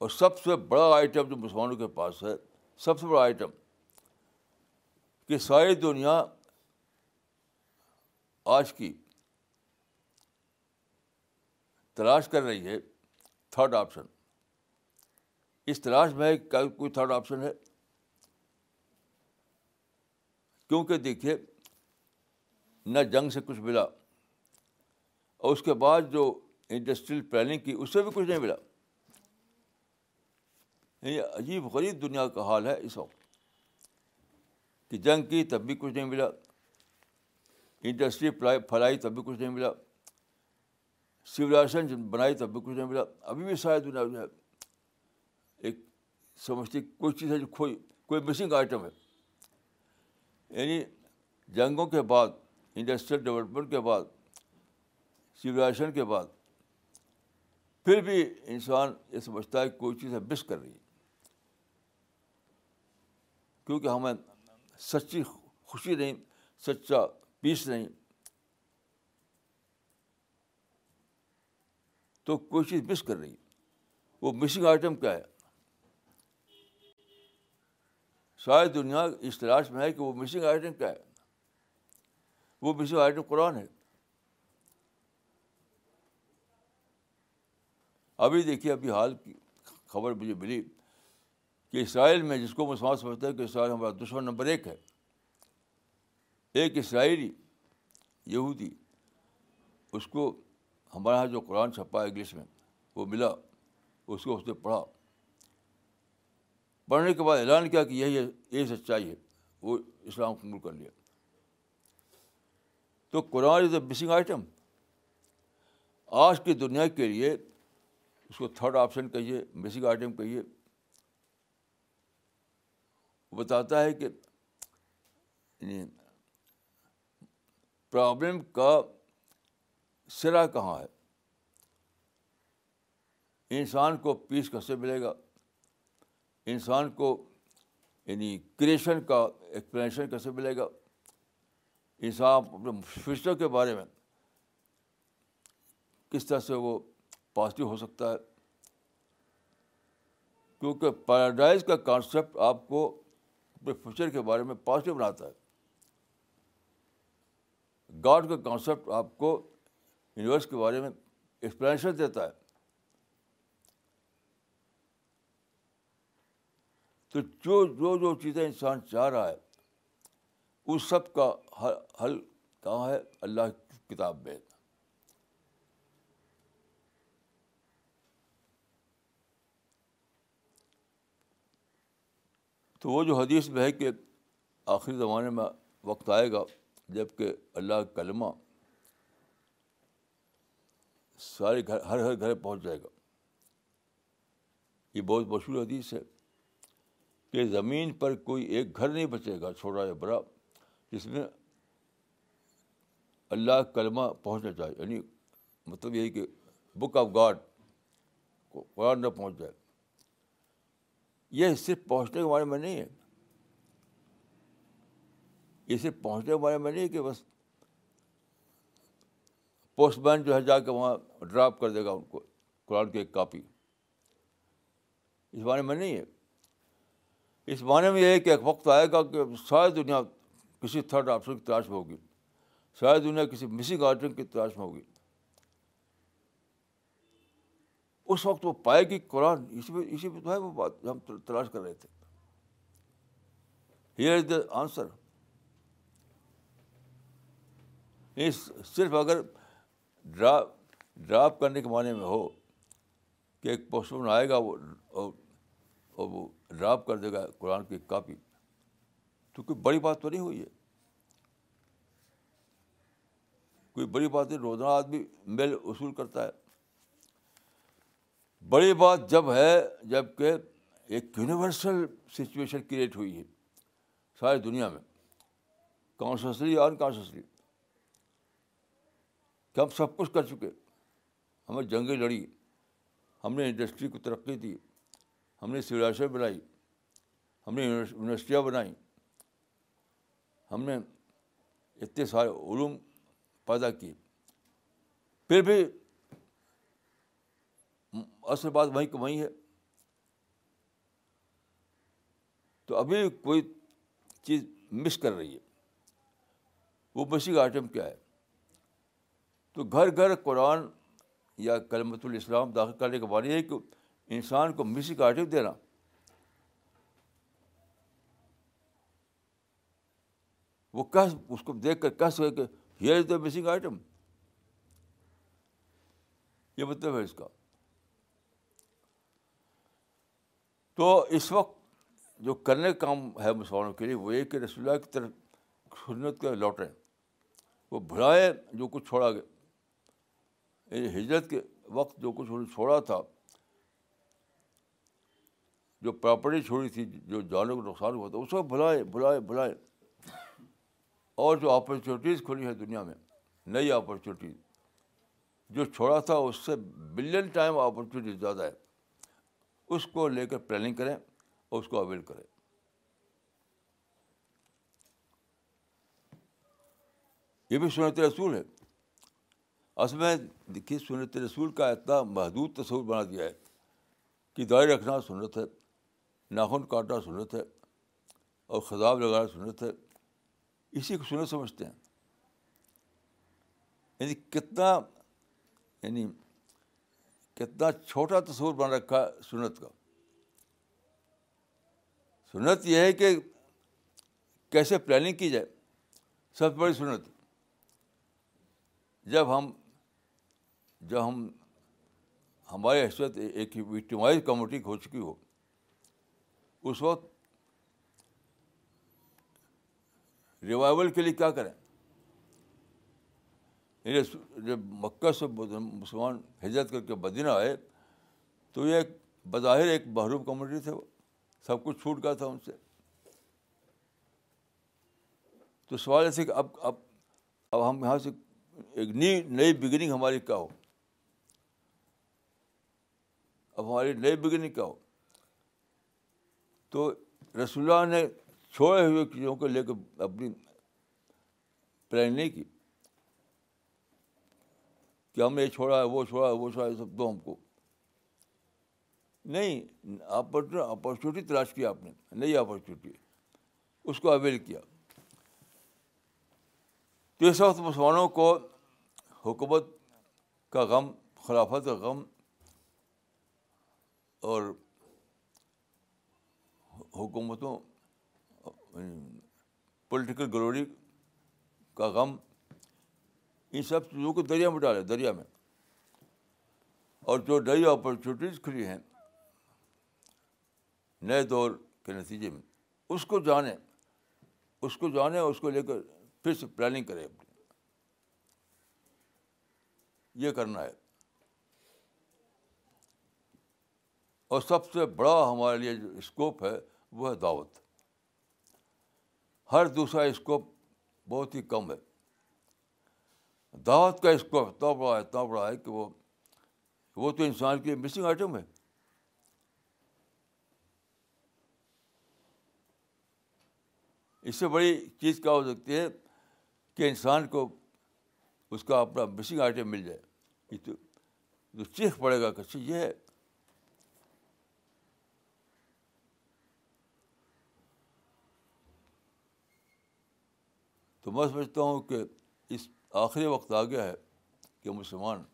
اور سب سے بڑا آئٹم جو مسلمانوں کے پاس ہے سب سے بڑا آئٹم کہ ساری دنیا آج کی تلاش کر رہی ہے تھرڈ آپشن اس تلاش میں کیا کوئی تھرڈ آپشن ہے کیونکہ دیکھیے نہ جنگ سے کچھ ملا اور اس کے بعد جو انڈسٹریل پلاننگ کی اس سے بھی کچھ نہیں ملا یہ عجیب غریب دنیا کا حال ہے اس وقت کہ جنگ کی تب بھی کچھ نہیں ملا انڈسٹری پلائی پھیلائی تب بھی کچھ نہیں ملا شیو بنائی تب بھی کچھ نہیں ملا ابھی بھی ساری دنیا جو ہے ایک سمجھتی کوئی چیز ہے جو کوئی کوئی مسنگ آئٹم ہے یعنی جنگوں کے بعد انڈسٹریل ڈیولپمنٹ کے بعد سولیزیشن کے بعد پھر بھی انسان یہ سمجھتا ہے کہ کوئی چیز مس کر رہی ہے کیونکہ ہمیں سچی خوشی نہیں سچا پیس نہیں تو کوئی چیز مس کر رہی ہے وہ مسنگ آئٹم کیا ہے شاید دنیا اس تلاش میں ہے کہ وہ مسنگ آئٹم کیا ہے وہ مش آئٹم قرآن ہے ابھی دیکھیے ابھی حال کی خبر مجھے ملی کہ اسرائیل میں جس کو مسلمان سمجھتا ہے کہ اسرائیل ہمارا دشمن نمبر ایک ہے ایک اسرائیلی یہودی اس کو ہمارے یہاں جو قرآن چھپا ہے انگلش میں وہ ملا اس کو اس نے پڑھا پڑھنے کے بعد اعلان کیا کہ یہی یہ سچائی ہے وہ اسلام قبول کر لیا تو Quran is a missing item آج کی دنیا کے لیے اس کو تھرڈ آپشن کہیے مسنگ آئٹم کہیے بتاتا ہے کہ پرابلم یعنی کا سرا کہاں ہے انسان کو پیس کیسے ملے گا انسان کو یعنی کریشن کا ایکسپلینیشن کیسے ملے گا انصاف اپنے فیوچر کے بارے میں کس طرح سے وہ پازیٹیو ہو سکتا ہے کیونکہ پیراڈائز کا کانسیپٹ آپ کو اپنے فیوچر کے بارے میں پازیٹیو بناتا ہے گاڈ کا کانسیپٹ آپ کو یونیورس کے بارے میں ایکسپلینیشن دیتا ہے تو جو جو چیزیں انسان چاہ رہا ہے اس سب کا حل کہاں ہے اللہ کی کتاب میں تو وہ جو حدیث میں ہے کہ آخری زمانے میں وقت آئے گا جب کہ اللہ کا کلمہ سارے گھر ہر ہر گھر پہنچ جائے گا یہ بہت مشہور حدیث ہے کہ زمین پر کوئی ایک گھر نہیں بچے گا چھوٹا یا بڑا اس میں اللہ کلمہ پہنچنا چاہیے یعنی مطلب یہی کہ بک آف گاڈ کو قرآن نہ پہنچ جائے یہ صرف پہنچنے کے بارے میں نہیں ہے یہ صرف پہنچنے کے بارے میں نہیں ہے کہ بس پوسٹ مین جو ہے جا کے وہاں ڈراپ کر دے گا ان کو قرآن کی ایک کاپی اس بارے میں نہیں ہے اس معنی میں یہ ہے کہ ایک وقت آئے گا کہ ساری دنیا کسی تھرڈ آپشن کی تلاش میں ہوگی شاید دنیا کسی مسنگ آپشن کی تلاش میں ہوگی اس وقت وہ پائے گی قرآن اسی پہ اسی میں تو ہے وہ بات ہم تلاش کر رہے تھے ہیئر از دا آنسر صرف اگر ڈراپ کرنے کے معنی میں ہو کہ ایک پوسٹ آئے گا وہ ڈراپ کر دے گا قرآن کی کاپی تو کوئی بڑی بات تو نہیں ہوئی ہے کوئی بڑی بات نہیں روزانہ آدمی میل وصول کرتا ہے بڑی بات جب ہے جب کہ ایک یونیورسل سچویشن کریٹ ہوئی ہے ساری دنیا میں کانشسلی یا انکانشسلی کہ ہم سب کچھ کر چکے ہمیں جنگیں لڑی ہم نے انڈسٹری کو ترقی دی ہم نے سیلائشیں بنائی ہم نے یونیورسٹیاں بنائیں ہم نے اتنے سارے علوم پیدا کیے پھر بھی اصل بات وہیں کو وہیں ہے تو ابھی کوئی چیز مس کر رہی ہے وہ مسیح کا آئٹم کیا ہے تو گھر گھر قرآن یا کلمت الاسلام داخل کرنے کے بعد یہ ہے کہ انسان کو مسیح کا آئٹم دینا وہ کہہ اس کو دیکھ کر کہہ سکے کہ here is the missing item یہ مطلب ہے اس کا تو اس وقت جو کرنے کا کام ہے مسلمانوں کے لیے وہ یہ کہ رسول اللہ کی طرف سنت کے لوٹیں وہ بھلائیں جو کچھ چھوڑا گیا یعنی ہجرت کے وقت جو کچھ انہوں نے چھوڑا تھا جو پراپرٹی چھوڑی تھی جو جانوں کو نقصان ہوا تھا اس وقت بھلائے بھلائیں بھلائے اور جو اپرچونیٹیز کھلی ہیں دنیا میں نئی اپرچونیٹیز جو چھوڑا تھا اس سے بلین ٹائم اپرچونیٹیز زیادہ ہے اس کو لے کر پلاننگ کریں اور اس کو اویل کریں یہ بھی سنت رسول ہے اصل میں دیکھیے سنت رسول کا اتنا محدود تصور بنا دیا ہے کہ دائیں رکھنا سنت ہے ناخن کاٹنا سنت ہے اور خضاب لگانا سنت ہے اسی کو سنت سمجھتے ہیں یعنی کتنا یعنی کتنا چھوٹا تصور بن رکھا ہے سنت کا سنت یہ ہے کہ کیسے پلاننگ کی جائے سب سے بڑی سنت جب ہم جب ہم ہماری حیثیت ایک وکٹمائز کمیونٹی ہو چکی ہو اس وقت ریوائول کے لیے کیا کریں یعنی جب مکہ سے مسلمان ہجرت کر کے بدینہ آئے تو یہ بظاہر ایک محروم کمیونٹی تھے وہ سب کچھ چھوٹ گیا تھا ان سے تو سوال ایسے کہ اب اب اب ہم یہاں سے ایک نئی نئی بگننگ ہماری کیا ہو اب ہماری نئی بگننگ کیا ہو تو رسول نے چھوڑے ہوئے چیزوں کو لے کے اپنی پلان نہیں کی کہ ہم نے چھوڑا ہے وہ چھوڑا ہے وہ چھوڑا ہے سب دو ہم کو نہیں اپرچونیٹی تلاش کی آپ نے نئی اپرچونیٹی اس کو اویل کیا تو اس وقت مسلمانوں کو حکومت کا غم خلافت کا غم اور حکومتوں پولیٹیکل گلوری کا غم ان سب چیزوں کو دریا میں ڈالے دریا میں اور جو نئی اپرچونیٹیز کھلی ہیں نئے دور کے نتیجے میں اس کو جانے اس کو جانے اس کو لے کر پھر سے پلاننگ کرے یہ کرنا ہے اور سب سے بڑا ہمارے لیے جو اسکوپ ہے وہ ہے دعوت ہر دوسرا اسکوپ بہت ہی کم ہے دعوت کا اسکوپ اتنا بڑا ہے اتنا بڑا ہے کہ وہ وہ تو انسان کے مسنگ آئٹم ہے اس سے بڑی چیز کیا ہو سکتی ہے کہ انسان کو اس کا اپنا مسنگ آئٹم مل جائے جو چیخ پڑے گا کچھ یہ ہے تو میں سمجھتا ہوں کہ اس آخری وقت آ گیا ہے کہ مسلمان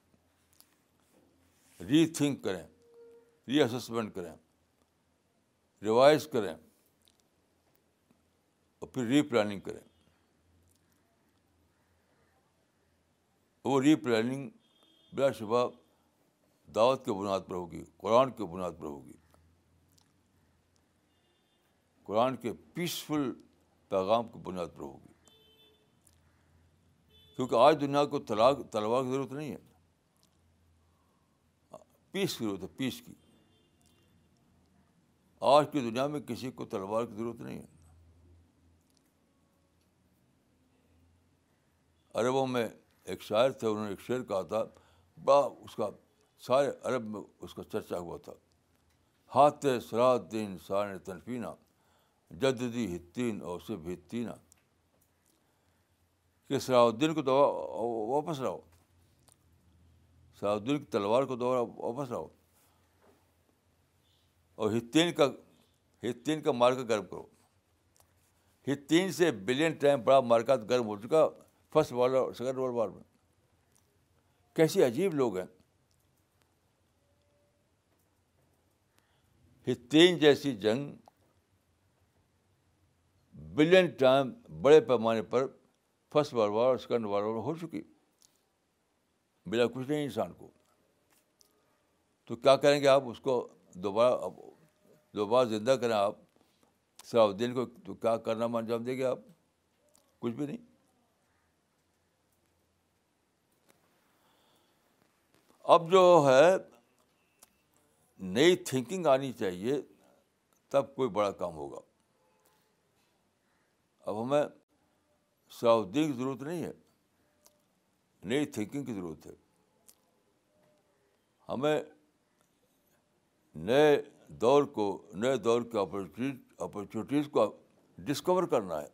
ری تھنک کریں ری اسسمنٹ کریں ریوائز کریں اور پھر ری پلاننگ کریں وہ ری پلاننگ بلا شبہ دعوت کے بنیاد پر ہوگی قرآن کے بنیاد پر ہوگی قرآن کے پیسفل پیغام کی بنیاد پر ہوگی کیونکہ آج دنیا کو طلاق طلبا کی ضرورت نہیں ہے پیس کی ضرورت ہے پیس کی آج کی دنیا میں کسی کو تلوار کی ضرورت نہیں ہے عربوں میں ایک شاعر تھے انہوں نے ایک شعر کہا تھا بڑا اس کا سارے عرب میں اس کا چرچا ہوا تھا ہاتھ سراد دین سار تنفینہ جدی ہتین اور صرف ہتینہ کہ صلاح الدین کو دوبارہ واپس صلاح الدین کی تلوار کو دوبارہ واپس لاؤ اور ہتین کا ہتین کا مارکا گرم کرو ہتین سے بلین ٹائم بڑا مارکات گرم ہو چکا فرسٹ ورلڈ اور سیکنڈ ورلڈ وار میں کیسی عجیب لوگ ہیں ہتین جیسی جنگ بلین ٹائم بڑے پیمانے پر first war war second war war ہو چکی ملا کچھ نہیں انسان کو تو کیا کریں گے آپ اس کو دوبارہ دوبارہ زندہ کریں آپ صلاح الدین کو تو کیا کرنا انجام دیں گے آپ کچھ بھی نہیں اب جو ہے نئی تھنکنگ آنی چاہیے تب کوئی بڑا کام ہوگا اب ہمیں سعودی کی ضرورت نہیں ہے نئی تھنکنگ کی ضرورت ہے ہمیں نئے دور کو نئے دور کے اپرچونیٹیز کو ڈسکور کرنا ہے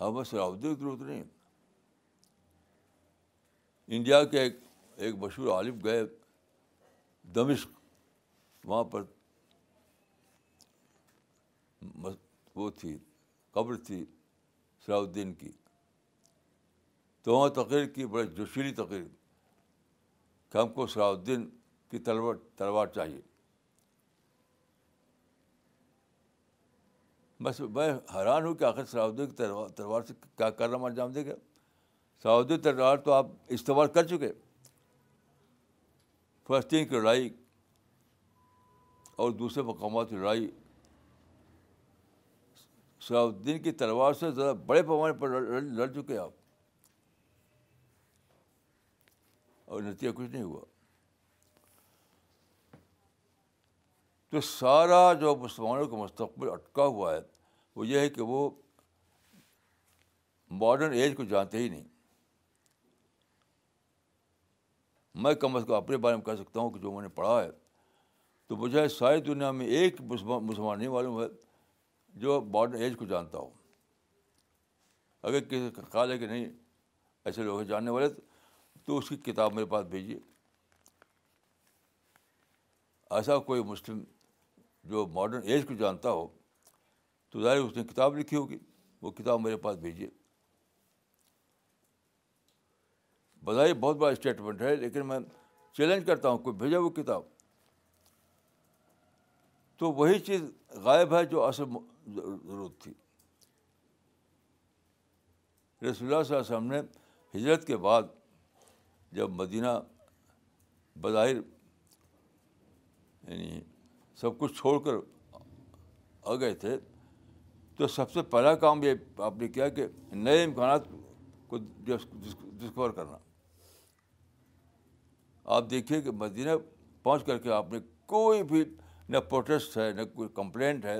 ہمیں کی ضرورت نہیں ہے انڈیا کے ایک مشہور عالم گئے دمشق وہاں پر وہ تھی قبر تھی صلاح الدین کی تو وہاں تقریر کی بڑے جوشیلی تقریر کہ ہم کو صلاح الدین کی تلوار تلوار چاہیے بس میں حیران ہوں کہ آخر صلاح الدین کی تلوار سے کیا کرنا انجام دے گا صلاح الدین تلوار تو آپ استعمال کر چکے فلسطین کی لڑائی اور دوسرے مقامات کی لڑائی شلاؤ الدین کی تلوار سے ذرا بڑے پیمانے پر لڑ چکے آپ اور نتیجہ کچھ نہیں ہوا تو سارا جو مسلمانوں کا مستقبل اٹکا ہوا ہے وہ یہ ہے کہ وہ ماڈرن ایج کو جانتے ہی نہیں میں کم از کم اپنے بارے میں کہہ سکتا ہوں کہ جو میں نے پڑھا ہے تو مجھے ساری دنیا میں ایک مسلمان نہیں معلوم ہے جو ماڈرن ایج کو جانتا ہو اگر کسی کا خیال ہے کہ نہیں ایسے لوگ ہیں جاننے والے تو اس کی کتاب میرے پاس بھیجیے ایسا کوئی مسلم جو ماڈرن ایج کو جانتا ہو تو ظاہر اس نے کتاب لکھی ہوگی وہ کتاب میرے پاس بھیجیے بظاہر بہت بڑا اسٹیٹمنٹ ہے لیکن میں چیلنج کرتا ہوں کوئی بھیجا وہ کتاب تو وہی چیز غائب ہے جو اصل ضرورت تھی رسول اللہ صلی اللہ علیہ وسلم نے ہجرت کے بعد جب مدینہ بظاہر یعنی سب کچھ چھوڑ کر آ گئے تھے تو سب سے پہلا کام یہ آپ نے کیا کہ نئے امکانات کو ڈسکور کرنا آپ دیکھیے کہ مدینہ پہنچ کر کے آپ نے کوئی بھی نہ پروٹیسٹ ہے نہ کوئی کمپلینٹ ہے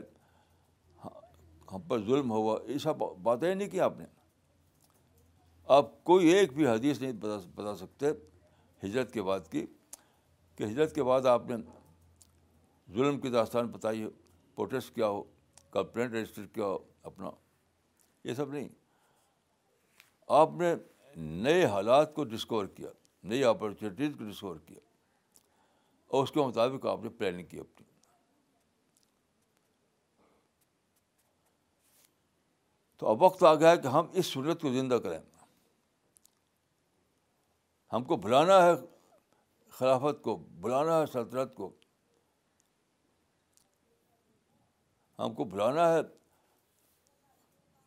ہم ہاں، پر ظلم ہوا یہ سب باتیں نہیں کی آپ نے آپ کوئی ایک بھی حدیث نہیں بتا سکتے ہجرت کے بعد کی کہ ہجرت کے بعد آپ نے ظلم کی داستان بتائی ہو پروٹیسٹ کیا ہو کمپلینٹ رجسٹر کیا ہو اپنا یہ سب نہیں آپ نے نئے حالات کو ڈسکور کیا نئی اپارچونیٹیز کو ڈسکور کیا اور اس کے مطابق آپ نے پلاننگ کی اپنی تو اب وقت آ گیا ہے کہ ہم اس سنت کو زندہ کریں ہم کو بلانا ہے خلافت کو بلانا ہے سلطنت کو ہم کو بلانا ہے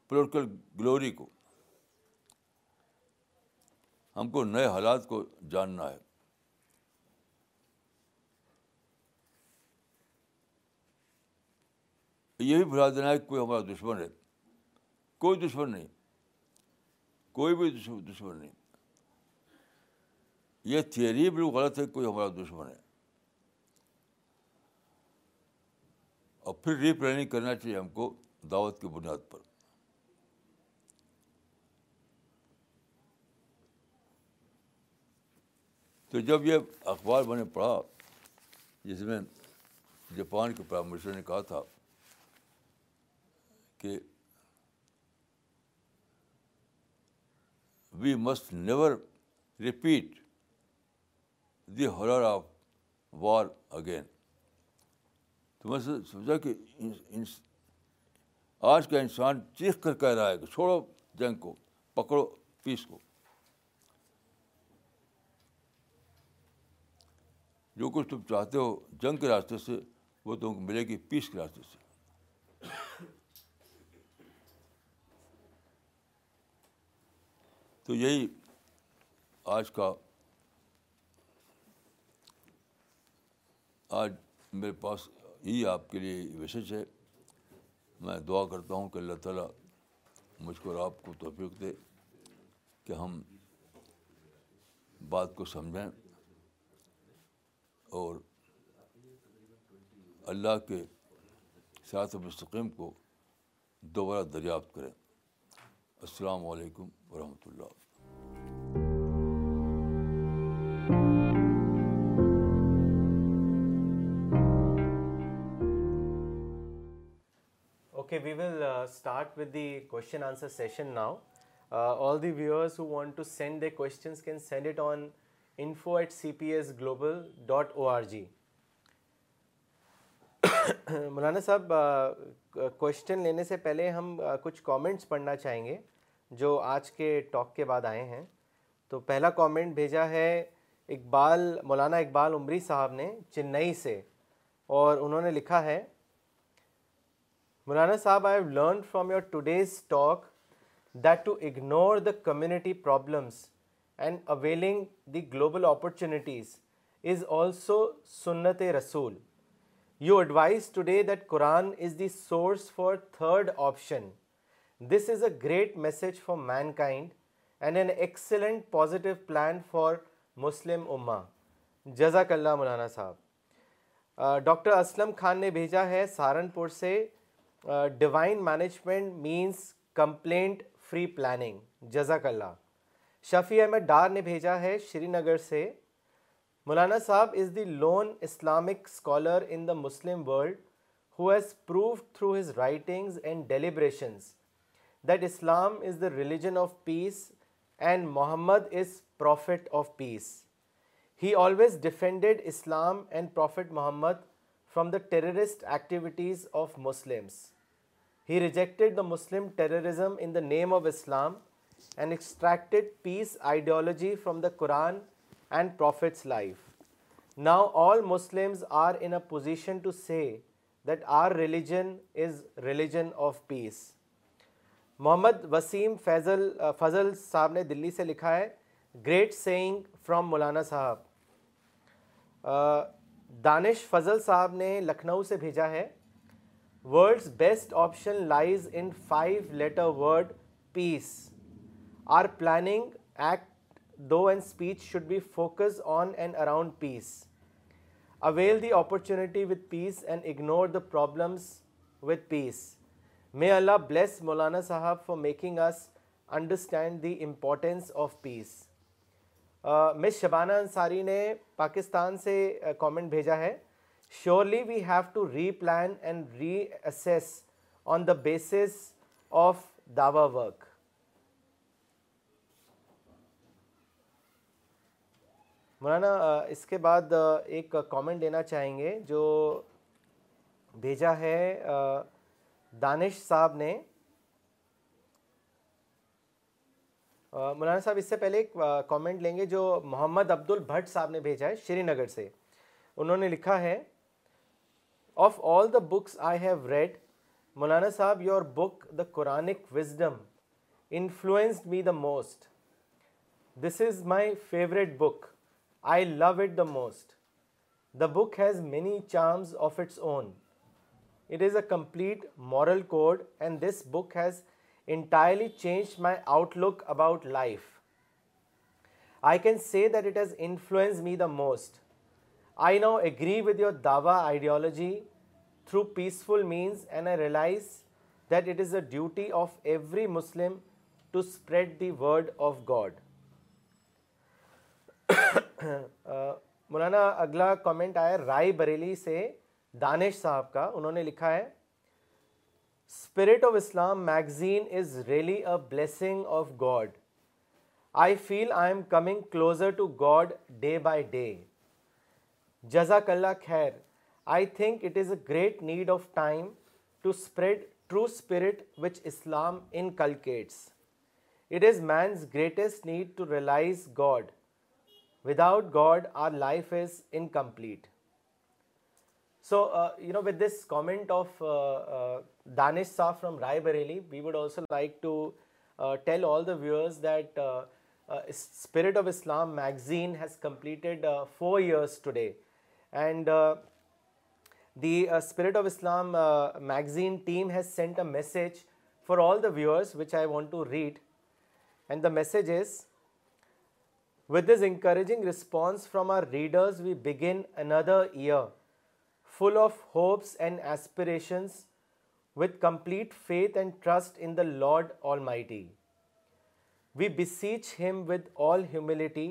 پولیٹیکل گلوری کو ہم کو نئے حالات کو جاننا ہے یہ بھی بھلا دینا ہے کہ کوئی ہمارا دشمن ہے کوئی دشمن نہیں کوئی بھی دشمن نہیں یہ تھیوری بالکل غلط ہے کوئی ہمارا دشمن ہے اور پھر ری پلاننگ کرنا چاہیے ہم کو دعوت کی بنیاد پر تو جب یہ اخبار میں نے پڑھا جس میں جاپان کے پرائم منسٹر نے کہا تھا کہ we must never repeat the horror of war again تو میں سمجھا کہ آج کا انسان چیخ کر کہہ رہا ہے کہ چھوڑو جنگ کو پکڑو پیس کو جو کچھ تم چاہتے ہو جنگ کے راستے سے وہ تم کو ملے گی پیس کے راستے سے تو یہی آج کا آج میرے پاس یہی آپ کے لیے وشش ہے میں دعا کرتا ہوں کہ اللہ تعالیٰ مجھ کو اور آپ کو توفیق دے کہ ہم بات کو سمجھیں اور اللہ کے سیاحت مستقیم کو دوبارہ دریافت کریں السلام علیکم global dot O R G Maulana Sahab کو لینے سے پہلے ہم کچھ کامنٹس پڑھنا چاہیں گے جو آج کے ٹاک کے بعد آئے ہیں تو پہلا کامنٹ بھیجا ہے اقبال مولانا اقبال عمری صاحب نے چنئی سے اور انہوں نے لکھا ہے Maulana Sahab I have learn from your today's talk that to ignore the community problems and availing the global opportunities is also سنت رسول you advise today that Quran is the source for third option this is a great message for mankind and an excellent positive plan for Muslim اما جزاک اللہ مولانا صاحب doctor Aslam Khan نے بھیجا ہے سہارنپور سے divine management means complaint free planning جزاک اللہ شفیع احمد ڈار نے بھیجا ہے شری نگر سے Maulana Sahab is the lone Islamic scholar in the Muslim world who has proof through his writings and deliberations that Islam is the religion of peace and Muhammad is prophet of peace. He always defended Islam and Prophet Muhammad from the terrorist activities of Muslims. He rejected the Muslim terrorism in the name of Islam and extracted peace ideology from the Quran and Prophet's life. Now all Muslims are in a position to say that our religion is religion of peace. Mohammad Waseem Faisal Fazal Sahab نے دلی سے لکھا ہے great saying from Maulana sahab دانش فضل صاحب نے لکھنؤ سے بھیجا ہے words best option lies in five letter word peace our planning act thought and speech should be focus on and around peace avail the opportunity with peace and ignore the problems with peace may Allah bless Maulana Sahab for making understand the importance of peace Miss Shabana Ansari نے پاکستان سے comment بھیجا ہے surely we have to replan and reassess on the basis of Dawa work مولانا اس کے بعد ایک comment دینا چاہیں گے جو بھیجا ہے دانش صاحب نے مولانا صاحب اس سے پہلے ایک کامنٹ لیں گے جو محمد عبد البھٹ صاحب نے بھیجا ہے شری نگر سے انہوں نے لکھا ہے of all the books I have read مولانا صاحب your book the Quranic wisdom influenced me the most this is my favourite book I love it the most the book has many charms of its own it is a complete moral code and this book has entirely change my outlook about life I can say that it has influence me the most I no agree with your Dawa ideology through peaceful means and I realize that it is a duty of every Muslim to spread the word of God مولانا اگلا comment آیا رائے بریلی سے دانش صاحب کا انہوں نے لکھا ہے spirit of Islam magazine is really a blessing of God I feel I am coming closer to God day by day جزاک اللہ خیر I think it is a great need of time to spread true spirit which Islam inculcates it is man's greatest need to realise God without God our life is incomplete So, uh, with this comment of uh, uh, Danish Shah from Rai Bareilly, we would also like to tell all the viewers that Spirit of Islam magazine has completed 4 years today. And the Spirit of Islam magazine team has sent a message for all the viewers, which I want to read. And the message is, with this encouraging response from our readers, we begin another year full of hopes and aspirations, with complete faith and trust in the Lord Almighty. We beseech Him with all humility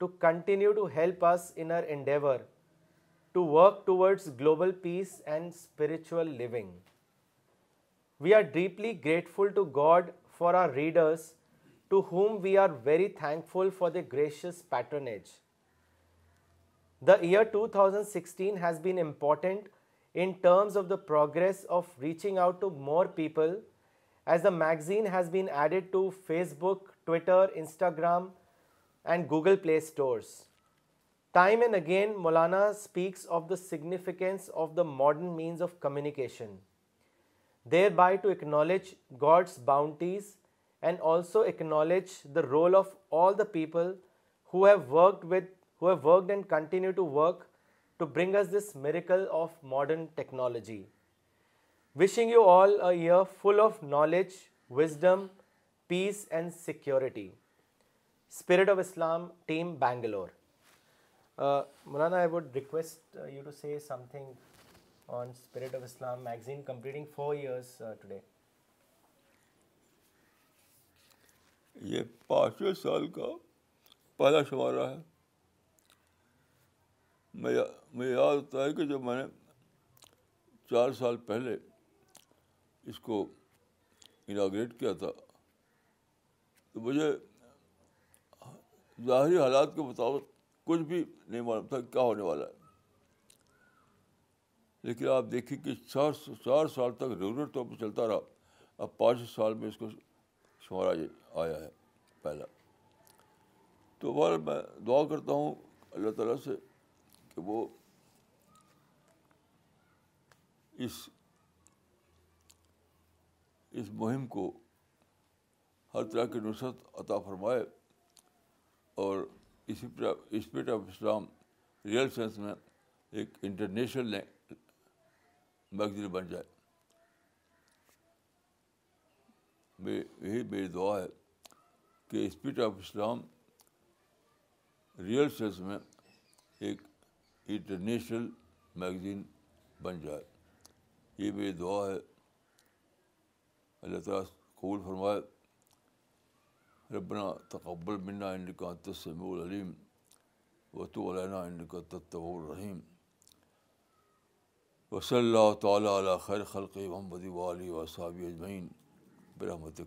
to continue to help us in our endeavor to work towards global peace and spiritual living. We are deeply grateful to God for our readers, to whom we are very thankful for their gracious patronage. The year 2016 has been important in terms of the progress of reaching out to more people, as the magazine has been added to Facebook, Twitter, Instagram and Google Play stores. Time and again, Maulana speaks of the significance of the modern means of communication, thereby to acknowledge God's bounties and also acknowledge the role of all the people who have worked with ن technology wishing you all year full of knowledge wisdom peace and security spirit of Islam team Bangalore Maulana I would request you to say something on spirit of Islam magazine four years today یہ پانچویں سال کا پہلا شمارہ ہے میں مجھے یاد ہوتا ہے کہ جب میں نے چار سال پہلے اس کو اناگریٹ کیا تھا تو مجھے ظاہری حالات کے مطابق کچھ بھی نہیں معلوم تھا کیا ہونے والا ہے لیکن آپ دیکھیں کہ چار چار سال تک ریگولر طور پہ چلتا رہا اب پانچ سال میں اس کو شمارا آیا ہے پہلا تو دوبارہ میں دعا کرتا ہوں اللہ تعالیٰ سے کہ وہ اس اس مہم کو ہر طرح کی نصرت عطا فرمائے اور spirit of Islam real sense میں ایک انٹرنیشنل میگزین بن جائے یہی میری دعا ہے کہ spirit of Islam real sense میں ایک انٹرنیشنل میگزین بن جائے یہ میری دعا ہے اللہ تعالیٰ قبول فرمائے ربنا تقبل منا ان کا تسم العلیم و علینا الرحیم و صلی اللہ تعالیٰ علیہ خیر خلق محمد والی صابی اجمعین برحمۃ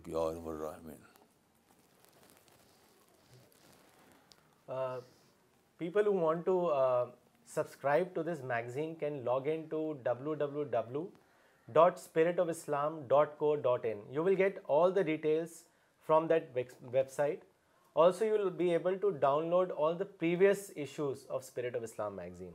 to subscribe to this magazine can log in to www.spiritofislam.co.in. You will get all the details from that website. Also, you will be able to download all the previous issues of Spirit of Islam magazine.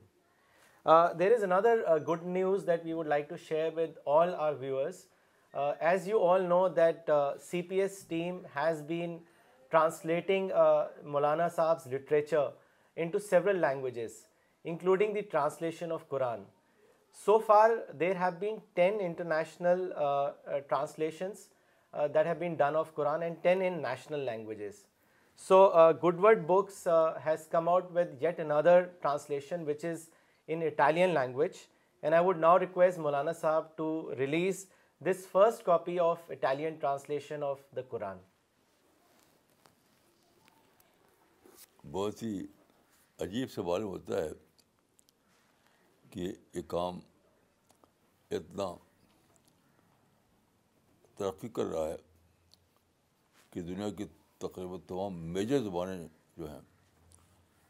Uh, there is another uh, good news that we would like to share with all our viewers. Uh, as you all know that CPS team has been translating Maulana Saab's literature into several languages. Including the translation of Quran so far there have been ten international languages so good word come out in other language and I would now request Maulana Sahab to release this first copy of Italian translation Quran بہت ہی عجیب سوال ہوتا ہے کہ یہ کام اتنا ترقی کر رہا ہے کہ دنیا کی تقریباً تمام میجر زبانیں جو ہیں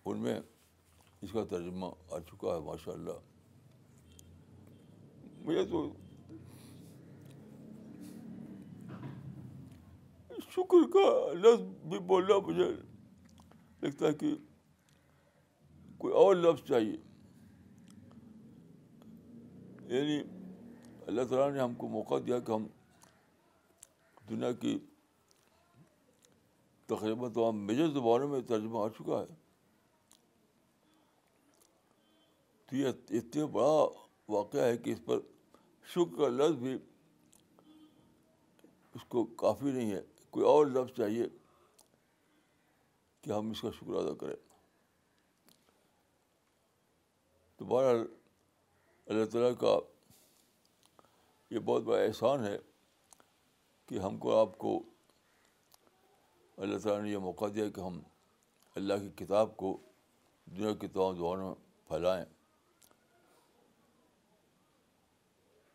ان میں اس کا ترجمہ آ چکا ہے ماشاء اللہ مجھے تو شکر کا لفظ بھی بولنا مجھے لگتا ہے کہ کوئی اور لفظ چاہیے یعنی اللہ تعالیٰ نے ہم کو موقع دیا کہ ہم دنیا کی تقریباً تمام میجر زبانوں میں ترجمہ آ چکا ہے تو یہ اتنا بڑا واقعہ ہے کہ اس پر شکر کا لفظ بھی اس کو کافی نہیں ہے کوئی اور لفظ چاہیے کہ ہم اس کا شکر ادا کریں تو بہرحال اللہ تعالیٰ کا یہ بہت بڑا احسان ہے کہ ہم کو آپ کو اللہ تعالیٰ نے یہ موقع دیا کہ ہم اللہ کی کتاب کو دنیا کی تمام زبانوں میں پھیلائیں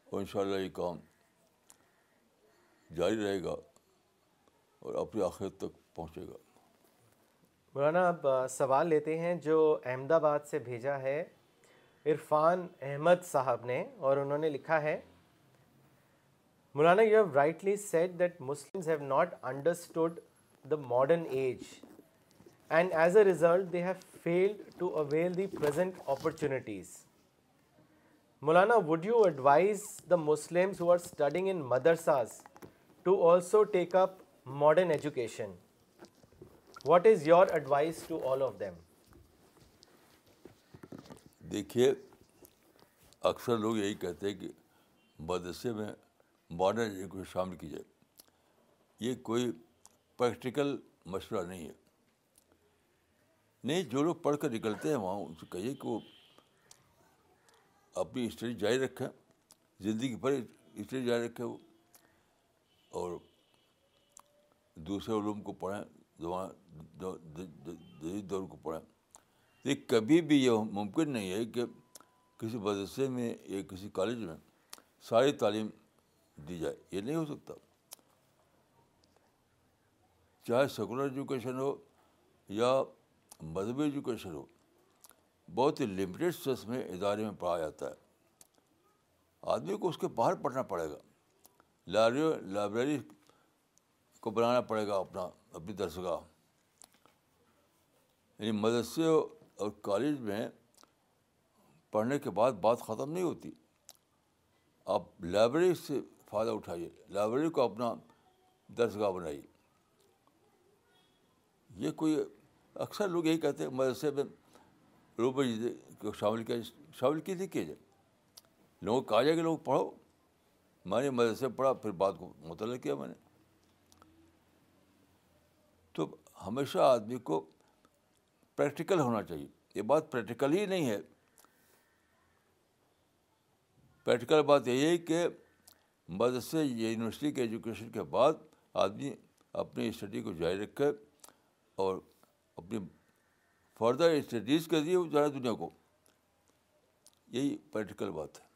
اور ان شاء اللہ یہ کام جاری رہے گا اور اپنے آخر تک پہنچے گا مولانا آپ سوال لیتے ہیں جو احمد آباد سے بھیجا ہے عرفان احمد صاحب نے اور انہوں نے لکھا ہے Maulana you have rightly said that Muslims have not understood the modern age and as a result they have failed to avail the present opportunities Maulana would you advise the Muslims who are studying in madrasas to also take up modern education what is your advise to all of them دیکھیے اکثر لوگ یہی کہتے ہیں کہ مدرسے میں modern education شامل کی جائے یہ کوئی پریکٹیکل مشورہ نہیں ہے نہیں جو لوگ پڑھ کر نکلتے ہیں وہاں ان سے کہیے کہ وہ اپنی اسٹڈی جاری رکھیں زندگی بھر اسٹڈی جاری رکھیں وہ اور دوسرے علوم کو پڑھیں دور کو پڑھیں تو کبھی بھی یہ ممکن نہیں ہے کہ کسی مدرسے میں یا کسی کالج میں ساری تعلیم دی جائے یہ نہیں ہو سکتا چاہے سیکولر ایجوکیشن ہو یا مذہبی ایجوکیشن ہو بہت ہی لمیٹیڈ سس میں ادارے میں پڑھایا جاتا ہے آدمی کو اس کے باہر پڑھنا پڑے گا لائبریری لائبریری کو بنانا پڑے گا اپنا اپنی درسگاہ یعنی مدرسے اور کالج میں پڑھنے کے بعد بات ختم نہیں ہوتی آپ لائبریری سے فائدہ اٹھائیے لائبریری کو اپنا درسگاہ بنائیے یہ کوئی اکثر لوگ یہی کہتے ہیں مدرسے میں جی کو شامل کیا شامل کیجیے کیے جائے لوگوں کہا جائے کہ لوگ پڑھو میں نے مدرسے پڑھا پھر بات کو مطلع کیا میں نے تو ہمیشہ آدمی کو پریکٹیکل ہونا چاہیے یہ بات پریکٹیکل ہی نہیں ہے پریکٹیکل بات یہی ہے کہ مدرسے یونیورسٹی کے ایجوکیشن کے بعد آدمی اپنی اسٹڈی کو جاری رکھے اور اپنی فردر اسٹڈیز لیے وہ جائے دنیا کو یہی پریکٹیکل بات ہے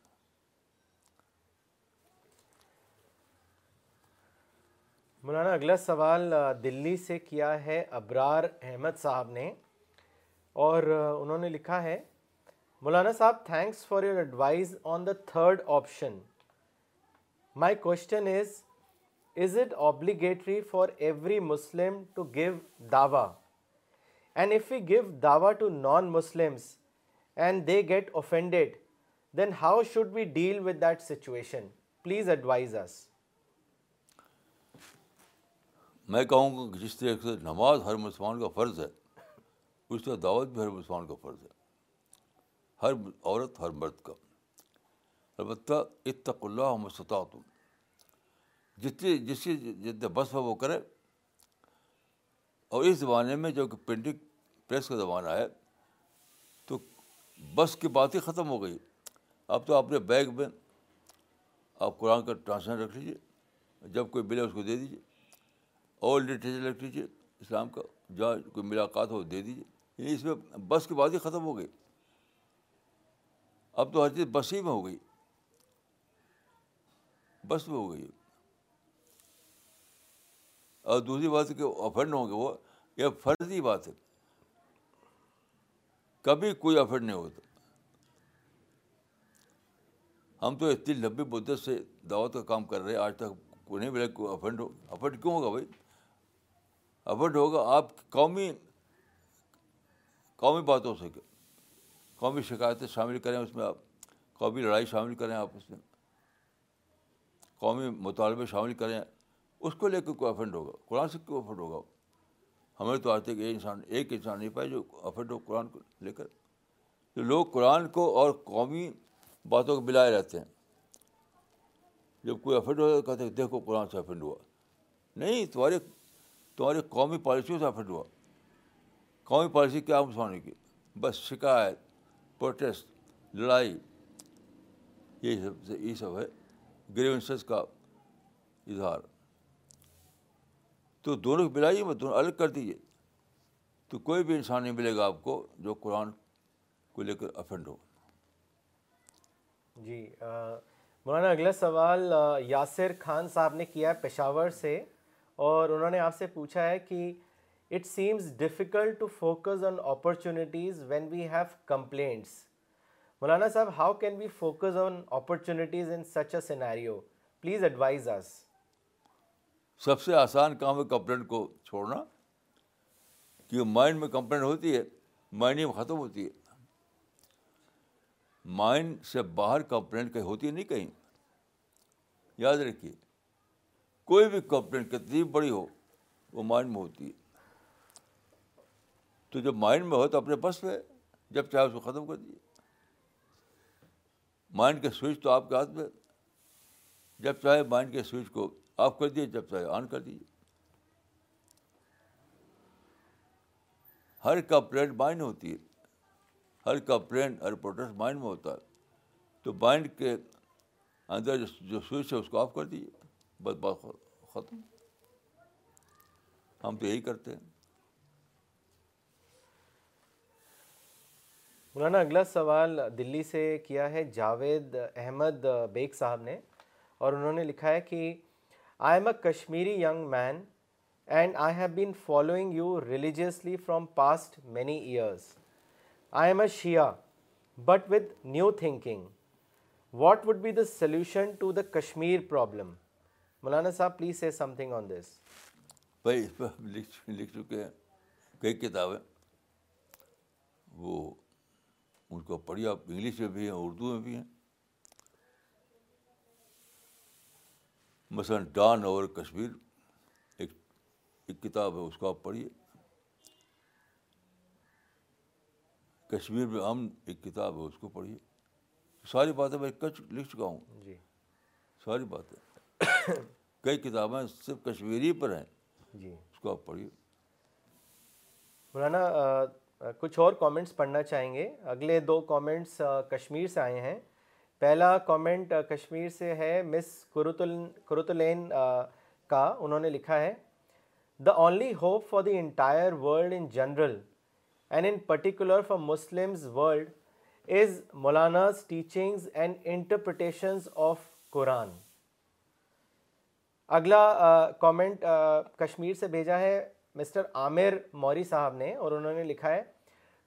مولانا اگلا سوال دلی سے کیا ہے ابرار احمد صاحب نے اور انہوں نے لکھا ہے Maulana Sahab thanks for your advise on the third option my question is is it obligatory for every Muslim to give دعوی اینڈ ایف یو گیو دعوی to non Muslims and they get offended then how should be deal with that situation please advise اس میں کہوں گا جس سے نماز ہر مسلمان کا فرض ہے اس طرح دعوت بھی ہر مسلمان کا فرض ہے ہر عورت ہر مرد کا البتہ اتق اللہ سطح تم جتنی جس سے جتنے بس ہے وہ کرے اور اس زمانے میں جو کہ پرنٹنگ پریس کا زمانہ ہے تو بس کی بات ہی ختم ہو گئی اب تو اپنے بیگ میں آپ قرآن کا ٹرانسلیشن رکھ لیجیے جب کوئی ملے اس کو دے دیجیے اور لٹریچر رکھ لیجیے اسلام کا جہاں کوئی ملاقات ہو دے دیجیے یعنی اس میں بس کے بعد ہی ختم ہو گئی اب تو ہر چیز بس ہی میں ہو گئی بس میں ہو گئی اور دوسری بات کہ نہ ہوں گے وہ یہ فرضی بات ہے کبھی کوئی افرڈ نہیں ہوتا ہم تو اتنی لمبی مدت سے دعوت کا کام کر رہے ہیں آج تک نہیں ملے افنڈ افرڈ کیوں ہوگا بھائی افرڈ ہوگا آپ قومی قومی باتوں سے قومی شکایتیں شامل کریں اس میں آپ قومی لڑائی شامل کریں آپ اس میں قومی مطالبے شامل کریں اس کو لے کے کوئی افنڈ ہوگا قرآن سے کیوں افنڈ ہوگا ہمیں تو آتے کہ انسان ایک انسان نہیں پائے جو افنڈ ہو قرآن کو لے کر تو لوگ قرآن کو اور قومی باتوں کو بلائے رہتے ہیں جب کوئی افنڈ ہوتا تو کہتے ہیں دیکھو قرآن سے افینڈ ہوا نہیں تمہارے تمہاری قومی پالیسیوں سے افنڈ ہوا قومی پالیسی کیا کی بس شکایت پروٹیسٹ لڑائی یہ سب سے یہ سب ہے گریونسز کا اظہار تو دونوں کی دونوں الگ کر دیجیے تو کوئی بھی انسان نہیں ملے گا آپ کو جو قرآن کو لے کر افینڈ ہو جی مولانا اگلا سوال یاسر خان صاحب نے کیا ہے پشاور سے اور انہوں نے آپ سے پوچھا ہے کہ it seems difficult to focus on opportunities when we have complaints Maulana Sahab how can we focus on opportunities in such a scenario please advise از سب سے آسان کام ہے کمپلینٹ کو چھوڑنا کیونکہ مائنڈ میں کمپلینٹ ہوتی ہے مائنڈ ہی ختم ہوتی ہے مائنڈ سے باہر کمپلینٹ کہیں ہوتی نہیں کہیں یاد رکھیے کوئی بھی کمپلینٹ کتنی بڑی ہو وہ مائنڈ میں ہوتی ہے تو جب مائنڈ میں ہو تو اپنے بس میں جب چاہے اس کو ختم کر دیجیے مائنڈ کے سوئچ تو آپ کے ہاتھ میں جب چاہے مائنڈ کے سوئچ کو آف کر دیجیے جب چاہے آن کر دیجیے ہر کا پلینٹ مائنڈ ہوتی ہے ہر کام ہر پروڈکٹ مائنڈ میں ہوتا ہے تو مائنڈ کے اندر جو سوئچ ہے اس کو آف کر دیجیے بس بات ختم ہم تو یہی کرتے ہیں مولانا اگلا سوال دلی سے کیا ہے جاوید احمد بیگ صاحب نے اور انہوں نے لکھا ہے کہ I am a Kashmiri young man and I have been following you religiously from past many years I am a Shia but with new thinking what would be the solution to the Kashmir problem مولانا صاحب please say something on this بھائی اس پہ لکھ چکے ہیں کئی کتابیں وہ ان کو پڑھیے آپ انگلش میں بھی ہیں اردو میں بھی ہیں مثلاً ڈان اور کشمیر ایک ایک کتاب ہے اس کو آپ پڑھیے کشمیر میں امن ایک کتاب ہے اس کو پڑھیے ساری باتیں میں لکھ چکا ہوں جی ساری باتیں کئی کتابیں صرف کشمیری پر ہیں جی اس کو آپ پڑھیے مولانا کچھ اور کامنٹس پڑھنا چاہیں گے اگلے دو کامنٹس کشمیر سے آئے ہیں پہلا کامنٹ کشمیر سے ہے مس کرت کا انہوں نے لکھا ہے the only hope for the entire world in general and in particular for Muslims world is Maulana's teachings and interpretations of Quran اگلا کامنٹ کشمیر سے بھیجا ہے مسٹر عامر موری صاحب نے اور انہوں نے لکھا ہے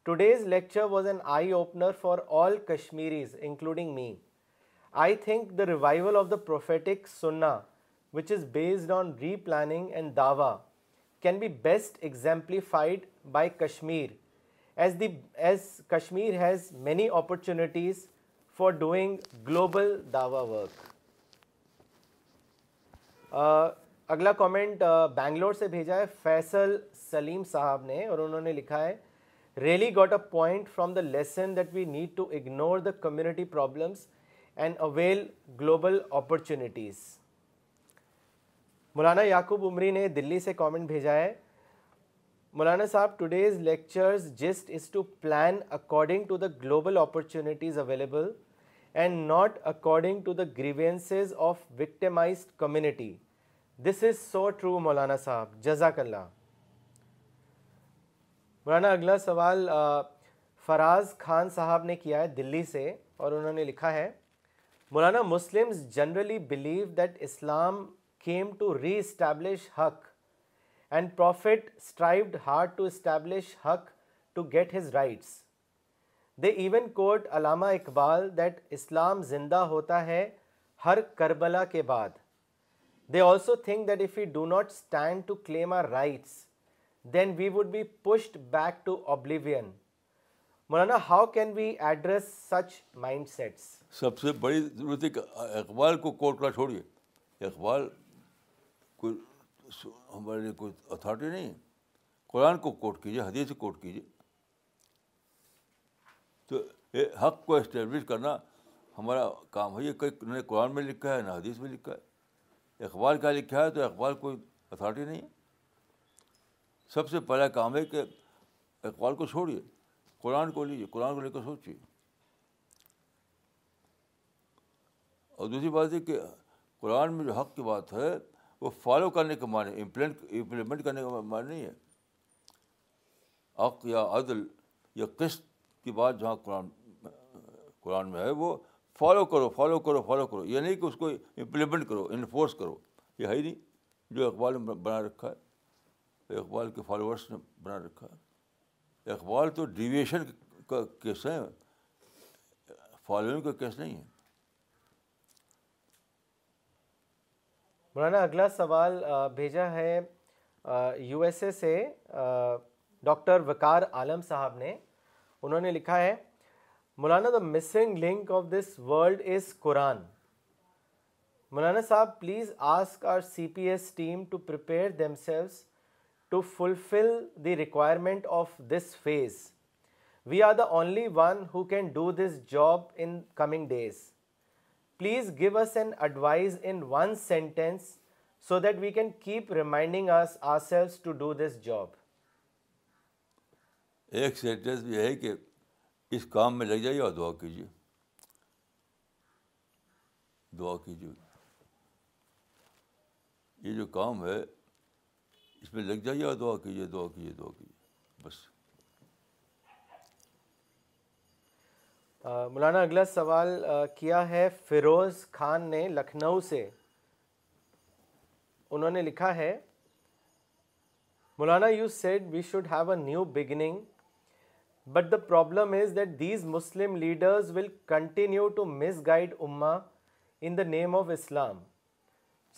today's lecture was an eye opener for all Kashmiris including me I think the revival of the prophetic سنا which is based on replanning and دعویٰ can be best exemplified by Kashmir as the as Kashmir has many opportunities for doing global دعوی work اگلا comment uh, Bangalore سے بھیجا ہے فیصل سلیم صاحب نے اور انہوں نے لکھا ہے really got a point from the lesson that we need to ignore the community problems and avail global opportunities Maulana Yaqub Umri نے دلی سے کامنٹ بھیجا ہے مولانا صاحب today's lectures just is to plan according to the global opportunities available and not according to the grievances of victimized community this is so true Maulana صاحب جزاک اللہ مولانا اگلا سوال فراز خان صاحب نے کیا ہے دلی سے اور انہوں نے لکھا ہے Maulana Muslims generally believe that Islam came to reestablish حق and prophet strived hard to establish حق to get his rights they even quote Allama Iqbal that اسلام زندہ ہوتا ہے ہر کربلا کے بعد they also think that if you do not stand to claim our rights then we would be pack ٹولیوین Maulana how can we address such mindsets سب سے بڑی ضرورت ہے کہ اقبال کو کوٹ کا چھوڑیے اقبال کوئی ہمارے لیے کوئی اتھارٹی نہیں ہے قرآن کو کوٹ کیجیے حدیث کو کوٹ کیجیے تو حق کو اسٹیبلش کرنا ہمارا کام ہے یہ کئی قرآن میں لکھا ہے نہ حدیث میں لکھا ہے اقبال کیا لکھا ہے تو اقبال کوئی اتھارٹی نہیں ہے سب سے پہلا کام ہے کہ اقبال کو چھوڑیے قرآن کو لیجیے قرآن کو لے کر سوچیے اور دوسری بات یہ کہ قرآن میں جو حق کی بات ہے وہ فالو کرنے کا معنی امپلیمنٹ کرنے کا معنی نہیں ہے حق یا عدل یا قسط کی بات جہاں قرآن قرآن میں ہے وہ فالو کرو فالو کرو فالو کرو یہ نہیں کہ اس کو امپلیمنٹ کرو انفورس کرو یہ ہے ہی نہیں جو اقبال نے بنا رکھا ہے اقبال کے فالوورس نے بنا رکھا ہے اقبال تو ڈیویشن کا کیس ہے فالوئنگ کا کیس نہیں ہے مولانا اگلا سوال بھیجا ہے یو ایس اے سے ڈاکٹر وقار عالم صاحب نے انہوں نے لکھا ہے Maulana the missing link of this world is Quran Maulana Sahib please ask our C P S team to prepare themselves to fulfil the requirement of this phase we are the only one whose job in coming please give us advice intense so that we can keep reminding ourselves do this job ایک sentence یہ ہے کہ اس کام میں لگ جائیے اور دعا کیجیے دعا کیجیے یہ جو کام ہے اس میں لگ جائیے دعا کیجیے دعا کیجیے دعا کیجیے بس مولانا اگلا سوال کیا ہے فیروز خان نے لکھنؤ سے انہوں نے لکھا ہے Maulana you said we should have a new beginning but the problem is that these Muslim leaders will continue to misguide اما in the name of Islam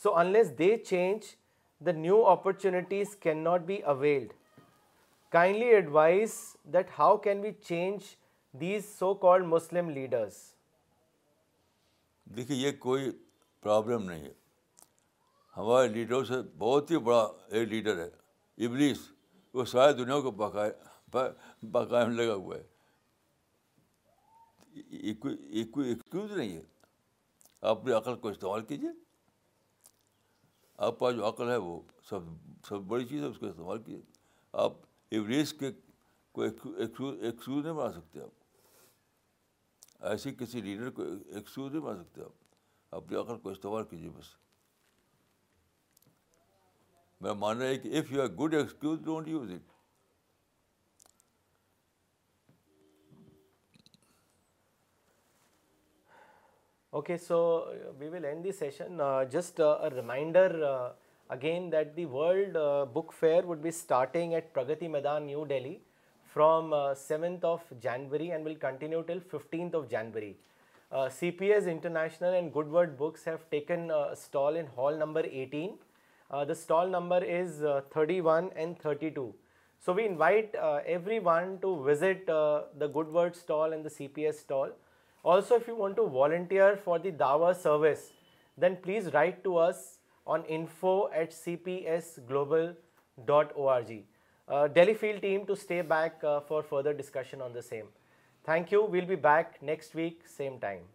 so unless they change the new opportunities can not be availed kindly advise that how can we change these so called Muslim leaders دیکھیے یہ کوئی problem نہیں ہے ہمارے لیڈروں سے بہت ہی بڑا ایک لیڈر ہے ابلیس وہ ساری دنیا کو لگا ہوا ہے کوئی ایکسکیوز نہیں ہے آپ اپنی عقل کو استعمال کیجیے آپ کا جو عقل ہے وہ سب سب بڑی چیز ہے اس کا استعمال کیجیے آپ ایوریج کے ایکسکیوز نہیں بنا سکتے آپ ایسی کسی لیڈر کو ایکسکیوز نہیں بنا سکتے آپ اپنی عقل کو استعمال کیجیے بس میں مان رہا ہے کہ if you are good excuse don't use it Okay, so uh, we will end the session. Uh, just uh, a reminder again that the World Book Fair would be starting at Pragati Maidan, New Delhi from 7th of January and will continue till 15th of January. CPS International and Goodwood Books have taken a stall in hall number 18. The stall number is 31 and 32. So we invite everyone to visit the Goodwood stall and the CPS stall. Also, if you want to volunteer for the Dawah service, then please write to us on info@cpsglobal.org. Uh, Delhi field team to stay back uh, for further discussion on the same. Thank you. We'll be back next week, same time.